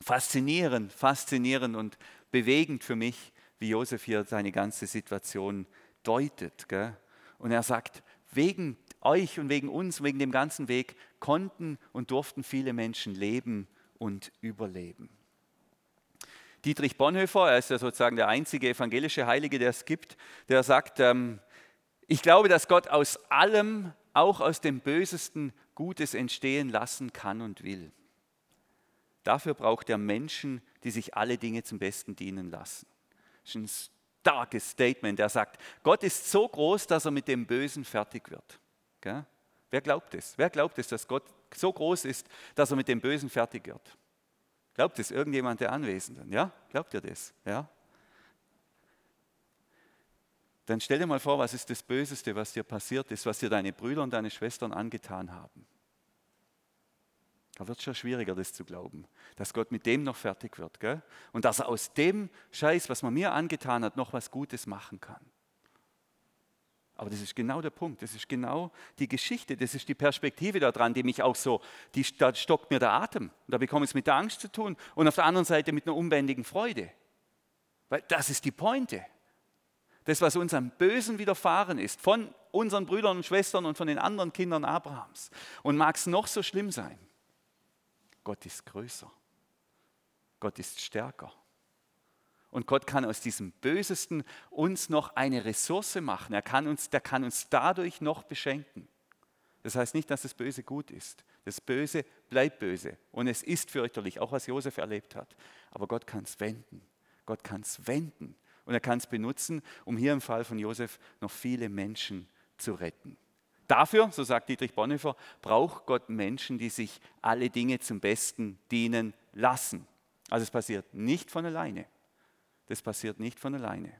Speaker 1: Faszinierend, faszinierend und bewegend für mich, wie Josef hier seine ganze Situation deutet. Gell? Und er sagt, wegen euch und wegen uns, wegen dem ganzen Weg konnten und durften viele Menschen leben und überleben. Dietrich Bonhoeffer, er ist ja sozusagen der einzige evangelische Heilige, der es gibt, der sagt, ähm, ich glaube, dass Gott aus allem, auch aus dem Bösesten, Gutes entstehen lassen kann und will. Dafür braucht er Menschen, die sich alle Dinge zum Besten dienen lassen. Das ist ein starkes Statement. Er sagt, Gott ist so groß, dass er mit dem Bösen fertig wird. Gell? Wer glaubt es? Wer glaubt es, dass Gott so groß ist, dass er mit dem Bösen fertig wird? Glaubt es irgendjemand der Anwesenden? Ja? Glaubt ihr das? Ja? Dann stell dir mal vor, was ist das Böseste, was dir passiert ist, was dir deine Brüder und deine Schwestern angetan haben. Da wird es schon schwieriger, das zu glauben, dass Gott mit dem noch fertig wird. Gell? Und dass er aus dem Scheiß, was man mir angetan hat, noch was Gutes machen kann. Aber das ist genau der Punkt, das ist genau die Geschichte, das ist die Perspektive daran, die mich auch so, die, da stockt mir der Atem. Und da bekomme ich es mit der Angst zu tun und auf der anderen Seite mit einer unbändigen Freude. Weil das ist die Pointe. Das, was uns am Bösen widerfahren ist, von unseren Brüdern und Schwestern und von den anderen Kindern Abrahams. Und mag es noch so schlimm sein, Gott ist größer. Gott ist stärker. Und Gott kann aus diesem Bösesten uns noch eine Ressource machen. Er kann uns, der kann uns dadurch noch beschenken. Das heißt nicht, dass das Böse gut ist. Das Böse bleibt böse und es ist fürchterlich, auch was Josef erlebt hat. Aber Gott kann es wenden. Gott kann es wenden und er kann es benutzen, um hier im Fall von Josef noch viele Menschen zu retten. Dafür, so sagt Dietrich Bonhoeffer, braucht Gott Menschen, die sich alle Dinge zum Besten dienen lassen. Also es passiert nicht von alleine. Das passiert nicht von alleine.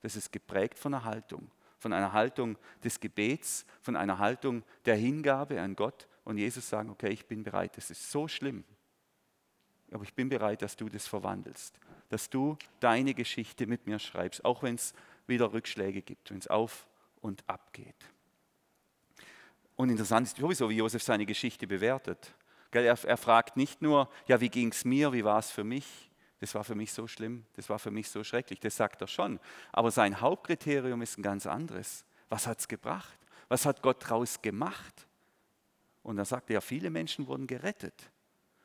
Speaker 1: Das ist geprägt von einer Haltung, von einer Haltung des Gebets, von einer Haltung der Hingabe an Gott und Jesus sagen, okay, ich bin bereit, das ist so schlimm, aber ich bin bereit, dass du das verwandelst, dass du deine Geschichte mit mir schreibst, auch wenn es wieder Rückschläge gibt, wenn es auf und ab geht. Und interessant ist sowieso, wie Josef seine Geschichte bewertet. Er, fragt nicht nur, ja, wie ging es mir, wie war es für mich? Das war für mich so schlimm, das war für mich so schrecklich, das sagt er schon. Aber sein Hauptkriterium ist ein ganz anderes. Was hat es gebracht? Was hat Gott daraus gemacht? Und er sagt ja, viele Menschen wurden gerettet.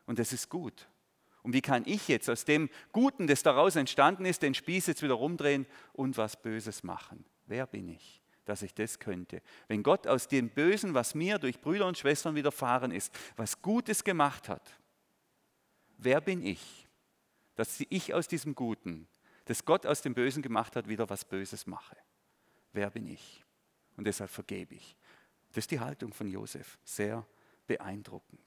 Speaker 1: Und das ist gut. Und wie kann ich jetzt aus dem Guten, das daraus entstanden ist, den Spieß jetzt wieder rumdrehen und was Böses machen? Wer bin ich? dass ich das könnte. Wenn Gott aus dem Bösen, was mir durch Brüder und Schwestern widerfahren ist, was Gutes gemacht hat, wer bin ich, dass ich aus diesem Guten, das Gott aus dem Bösen gemacht hat, wieder was Böses mache? Wer bin ich? Und deshalb vergebe ich. Das ist die Haltung von Josef. Sehr beeindruckend.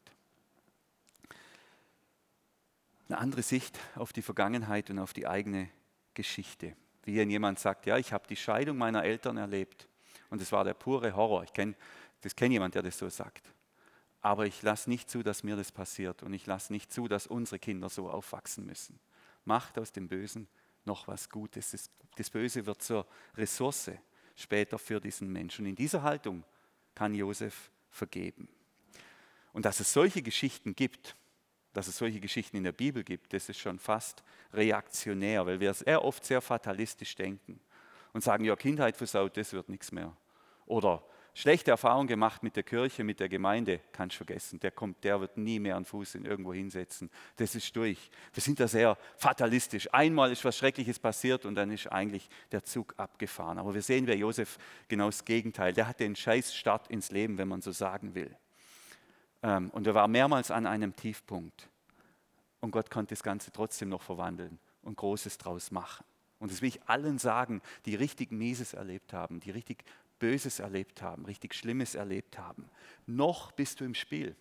Speaker 1: Eine andere Sicht auf die Vergangenheit und auf die eigene Geschichte wie jemand sagt, ja, ich habe die Scheidung meiner Eltern erlebt und es war der pure Horror. Ich kenne das kennt jemand, der das so sagt. Aber ich lasse nicht zu, dass mir das passiert und ich lasse nicht zu, dass unsere Kinder so aufwachsen müssen. Macht aus dem Bösen noch was Gutes. Das, Böse wird zur Ressource später für diesen Menschen. Und in dieser Haltung kann Josef vergeben. Und dass es solche Geschichten gibt, dass es solche Geschichten in der Bibel gibt, das ist schon fast reaktionär, weil wir sehr oft sehr fatalistisch denken und sagen, ja, Kindheit versaut, das wird nichts mehr. Oder schlechte Erfahrungen gemacht mit der Kirche, mit der Gemeinde, kannst du vergessen. Der kommt, der wird nie mehr einen Fuß in irgendwo hinsetzen. Das ist durch. Wir sind da sehr fatalistisch. Einmal ist was Schreckliches passiert und dann ist eigentlich der Zug abgefahren. Aber wir sehen bei Josef genau das Gegenteil. Der hat den Scheißstart ins Leben, wenn man so sagen will. Ähm, und er war mehrmals an einem Tiefpunkt. Und Gott konnte das Ganze trotzdem noch verwandeln und Großes draus machen. Und das will ich allen sagen, die richtig Mieses erlebt haben, die richtig Böses erlebt haben, richtig Schlimmes erlebt haben. Noch bist du im Spiel.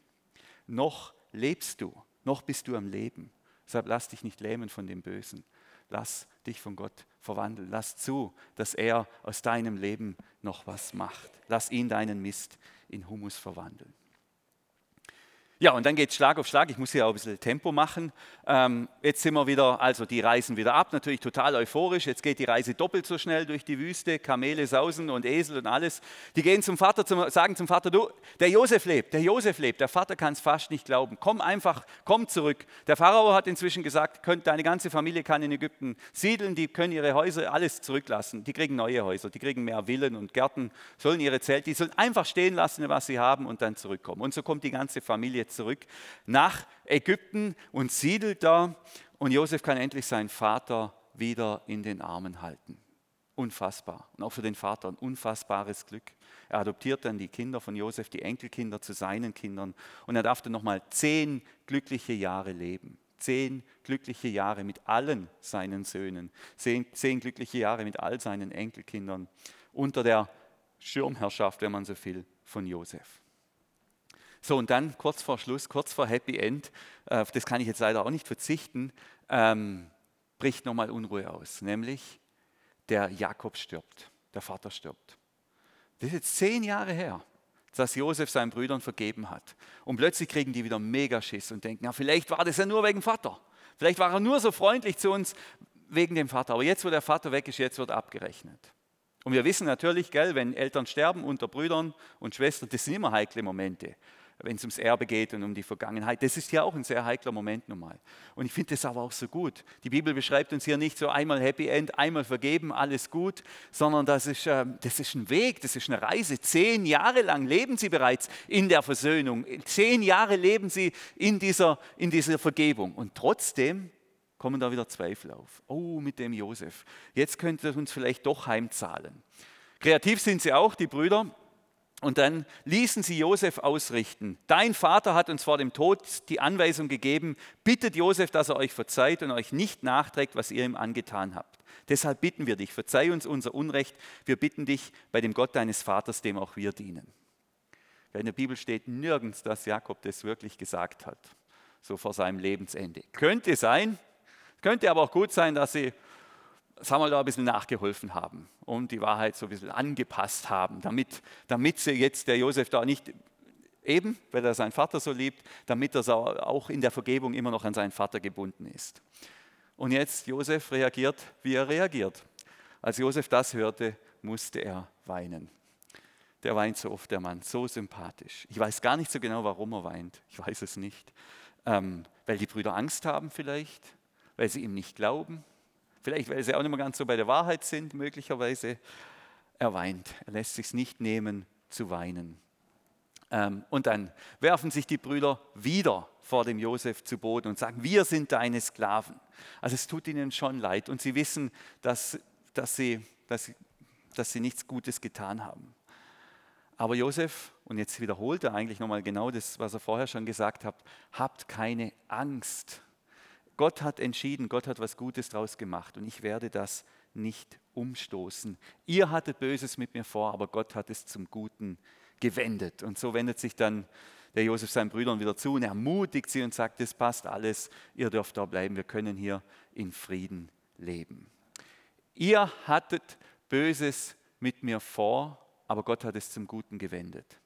Speaker 1: Noch lebst du. Noch bist du am Leben. Deshalb lass dich nicht lähmen von dem Bösen. Lass dich von Gott verwandeln. Lass zu, dass er aus deinem Leben noch was macht. Lass ihn deinen Mist in Humus verwandeln. Ja, und dann geht es Schlag auf Schlag. Ich muss hier auch ein bisschen Tempo machen. Ähm, jetzt sind wir wieder, also die reisen wieder ab, natürlich total euphorisch. Jetzt geht die Reise doppelt so schnell durch die Wüste. Kamele sausen und Esel und alles. Die gehen zum Vater, zum, sagen zum Vater, du, der Josef lebt, der Josef lebt. Der Vater kann es fast nicht glauben. Komm einfach, komm zurück. Der Pharao hat inzwischen gesagt, könnt, deine ganze Familie kann in Ägypten siedeln, die können ihre Häuser alles zurücklassen. Die kriegen neue Häuser, die kriegen mehr Villen und Gärten, sollen ihre Zelte, die sollen einfach stehen lassen, was sie haben und dann zurückkommen. Und so kommt die ganze Familie zurück nach Ägypten und siedelt da. Und Josef kann endlich seinen Vater wieder in den Armen halten. Unfassbar. Und auch für den Vater ein unfassbares Glück. Er adoptiert dann die Kinder von Josef, die Enkelkinder zu seinen Kindern. Und er darf dann nochmal zehn glückliche Jahre leben. Zehn glückliche Jahre mit allen seinen Söhnen. Zehn, zehn glückliche Jahre mit all seinen Enkelkindern. Unter der Schirmherrschaft, wenn man so will, von Josef. So, und dann kurz vor Schluss, kurz vor Happy End, äh, auf das kann ich jetzt leider auch nicht verzichten, ähm, bricht nochmal Unruhe aus, nämlich der Jakob stirbt, der Vater stirbt. Das ist jetzt zehn Jahre her, dass Josef seinen Brüdern vergeben hat. Und plötzlich kriegen die wieder Megaschiss und denken, na, vielleicht war das ja nur wegen Vater. Vielleicht war er nur so freundlich zu uns wegen dem Vater. Aber jetzt, wo der Vater weg ist, jetzt wird abgerechnet. Und wir wissen natürlich, gell, wenn Eltern sterben unter Brüdern und Schwestern, das sind immer heikle Momente wenn es ums Erbe geht und um die Vergangenheit. Das ist ja auch ein sehr heikler Moment nochmal. Und ich finde das aber auch so gut. Die Bibel beschreibt uns hier nicht so einmal Happy End, einmal vergeben, alles gut, sondern das ist, äh, das ist ein Weg, das ist eine Reise. Zehn Jahre lang leben sie bereits in der Versöhnung. Zehn Jahre leben sie in dieser, in dieser Vergebung. Und trotzdem kommen da wieder Zweifel auf. Oh, mit dem Josef. Jetzt könnte er uns vielleicht doch heimzahlen. Kreativ sind sie auch, die Brüder. Und dann ließen sie Josef ausrichten. Dein Vater hat uns vor dem Tod die Anweisung gegeben, bittet Josef, dass er euch verzeiht und euch nicht nachträgt, was ihr ihm angetan habt. Deshalb bitten wir dich, verzeih uns unser Unrecht. Wir bitten dich bei dem Gott deines Vaters, dem auch wir dienen. In der Bibel steht nirgends, dass Jakob das wirklich gesagt hat, so vor seinem Lebensende. Könnte sein, könnte aber auch gut sein, dass sie sagen wir, da ein bisschen nachgeholfen haben und die Wahrheit so ein bisschen angepasst haben, damit, damit sie jetzt der Josef da nicht eben, weil er seinen Vater so liebt, damit er auch in der Vergebung immer noch an seinen Vater gebunden ist. Und jetzt Josef reagiert, wie er reagiert. Als Josef das hörte, musste er weinen. Der weint so oft, der Mann, so sympathisch. Ich weiß gar nicht so genau, warum er weint. Ich weiß es nicht. Ähm, weil die Brüder Angst haben vielleicht, weil sie ihm nicht glauben, Vielleicht, weil sie auch nicht mehr ganz so bei der Wahrheit sind, möglicherweise. Er weint. Er lässt sich nicht nehmen zu weinen. Ähm, und dann werfen sich die Brüder wieder vor dem Josef zu Boden und sagen, wir sind deine Sklaven. Also es tut ihnen schon leid und sie wissen, dass, dass, sie, dass, dass sie nichts Gutes getan haben. Aber Josef, und jetzt wiederholt er eigentlich nochmal genau das, was er vorher schon gesagt hat, habt keine Angst. Gott hat entschieden, Gott hat was Gutes draus gemacht und ich werde das nicht umstoßen. Ihr hattet Böses mit mir vor, aber Gott hat es zum Guten gewendet. Und so wendet sich dann der Josef seinen Brüdern wieder zu und ermutigt sie und sagt, es passt alles, ihr dürft da bleiben, wir können hier in Frieden leben. Ihr hattet Böses mit mir vor, aber Gott hat es zum Guten gewendet.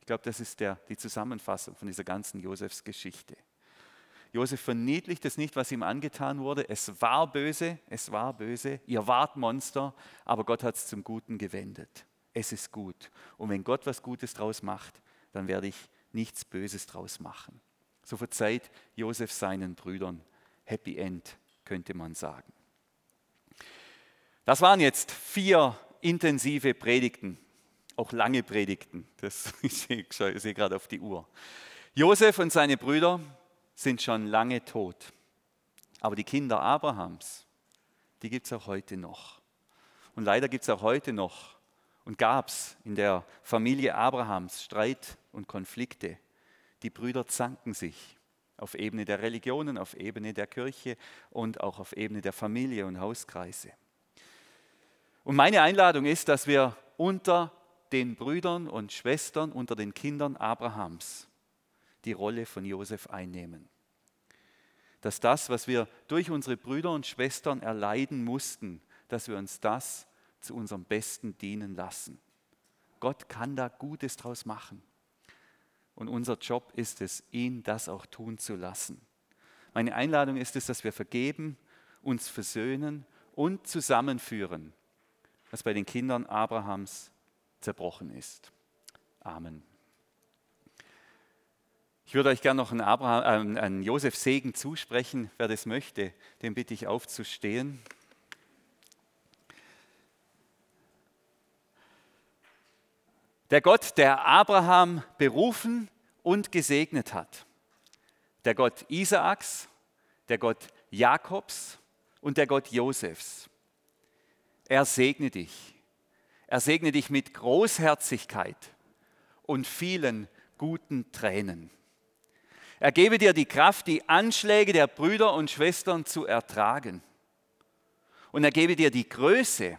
Speaker 1: Ich glaube, das ist der, die Zusammenfassung von dieser ganzen Josefs Geschichte. Josef verniedlicht es nicht, was ihm angetan wurde. Es war böse, es war böse. Ihr wart Monster, aber Gott hat es zum Guten gewendet. Es ist gut. Und wenn Gott was Gutes draus macht, dann werde ich nichts Böses draus machen. So verzeiht Josef seinen Brüdern. Happy End, könnte man sagen. Das waren jetzt vier intensive Predigten, auch lange Predigten. Das, ich sehe, gerade auf die Uhr. Josef und seine Brüder sind schon lange tot. Aber die Kinder Abrahams, die gibt es auch heute noch. Und leider gibt es auch heute noch und gab es in der Familie Abrahams Streit und Konflikte. Die Brüder zanken sich auf Ebene der Religionen, auf Ebene der Kirche und auch auf Ebene der Familie und Hauskreise. Und meine Einladung ist, dass wir unter den Brüdern und Schwestern, unter den Kindern Abrahams die Rolle von Josef einnehmen. Dass das, was wir durch unsere Brüder und Schwestern erleiden mussten, dass wir uns das zu unserem Besten dienen lassen. Gott kann da Gutes draus machen. Und unser Job ist es, ihn das auch tun zu lassen. Meine Einladung ist es, dass wir vergeben, uns versöhnen und zusammenführen, was bei den Kindern Abrahams zerbrochen ist. Amen. Ich würde euch gerne noch einen, Abraham, äh, einen Josef Segen zusprechen. Wer das möchte, den bitte ich aufzustehen. Der Gott, der Abraham berufen und gesegnet hat. Der Gott Isaaks, der Gott Jakobs und der Gott Josefs. Er segne dich. Er segne dich mit Großherzigkeit und vielen guten Tränen. Er gebe dir die Kraft, die Anschläge der Brüder und Schwestern zu ertragen. Und er gebe dir die Größe,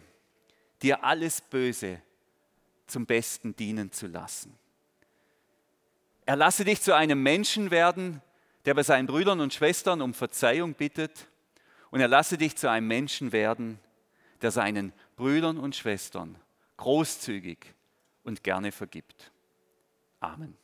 Speaker 1: dir alles Böse zum Besten dienen zu lassen. Er lasse dich zu einem Menschen werden, der bei seinen Brüdern und Schwestern um Verzeihung bittet. Und er lasse dich zu einem Menschen werden, der seinen Brüdern und Schwestern großzügig und gerne vergibt. Amen.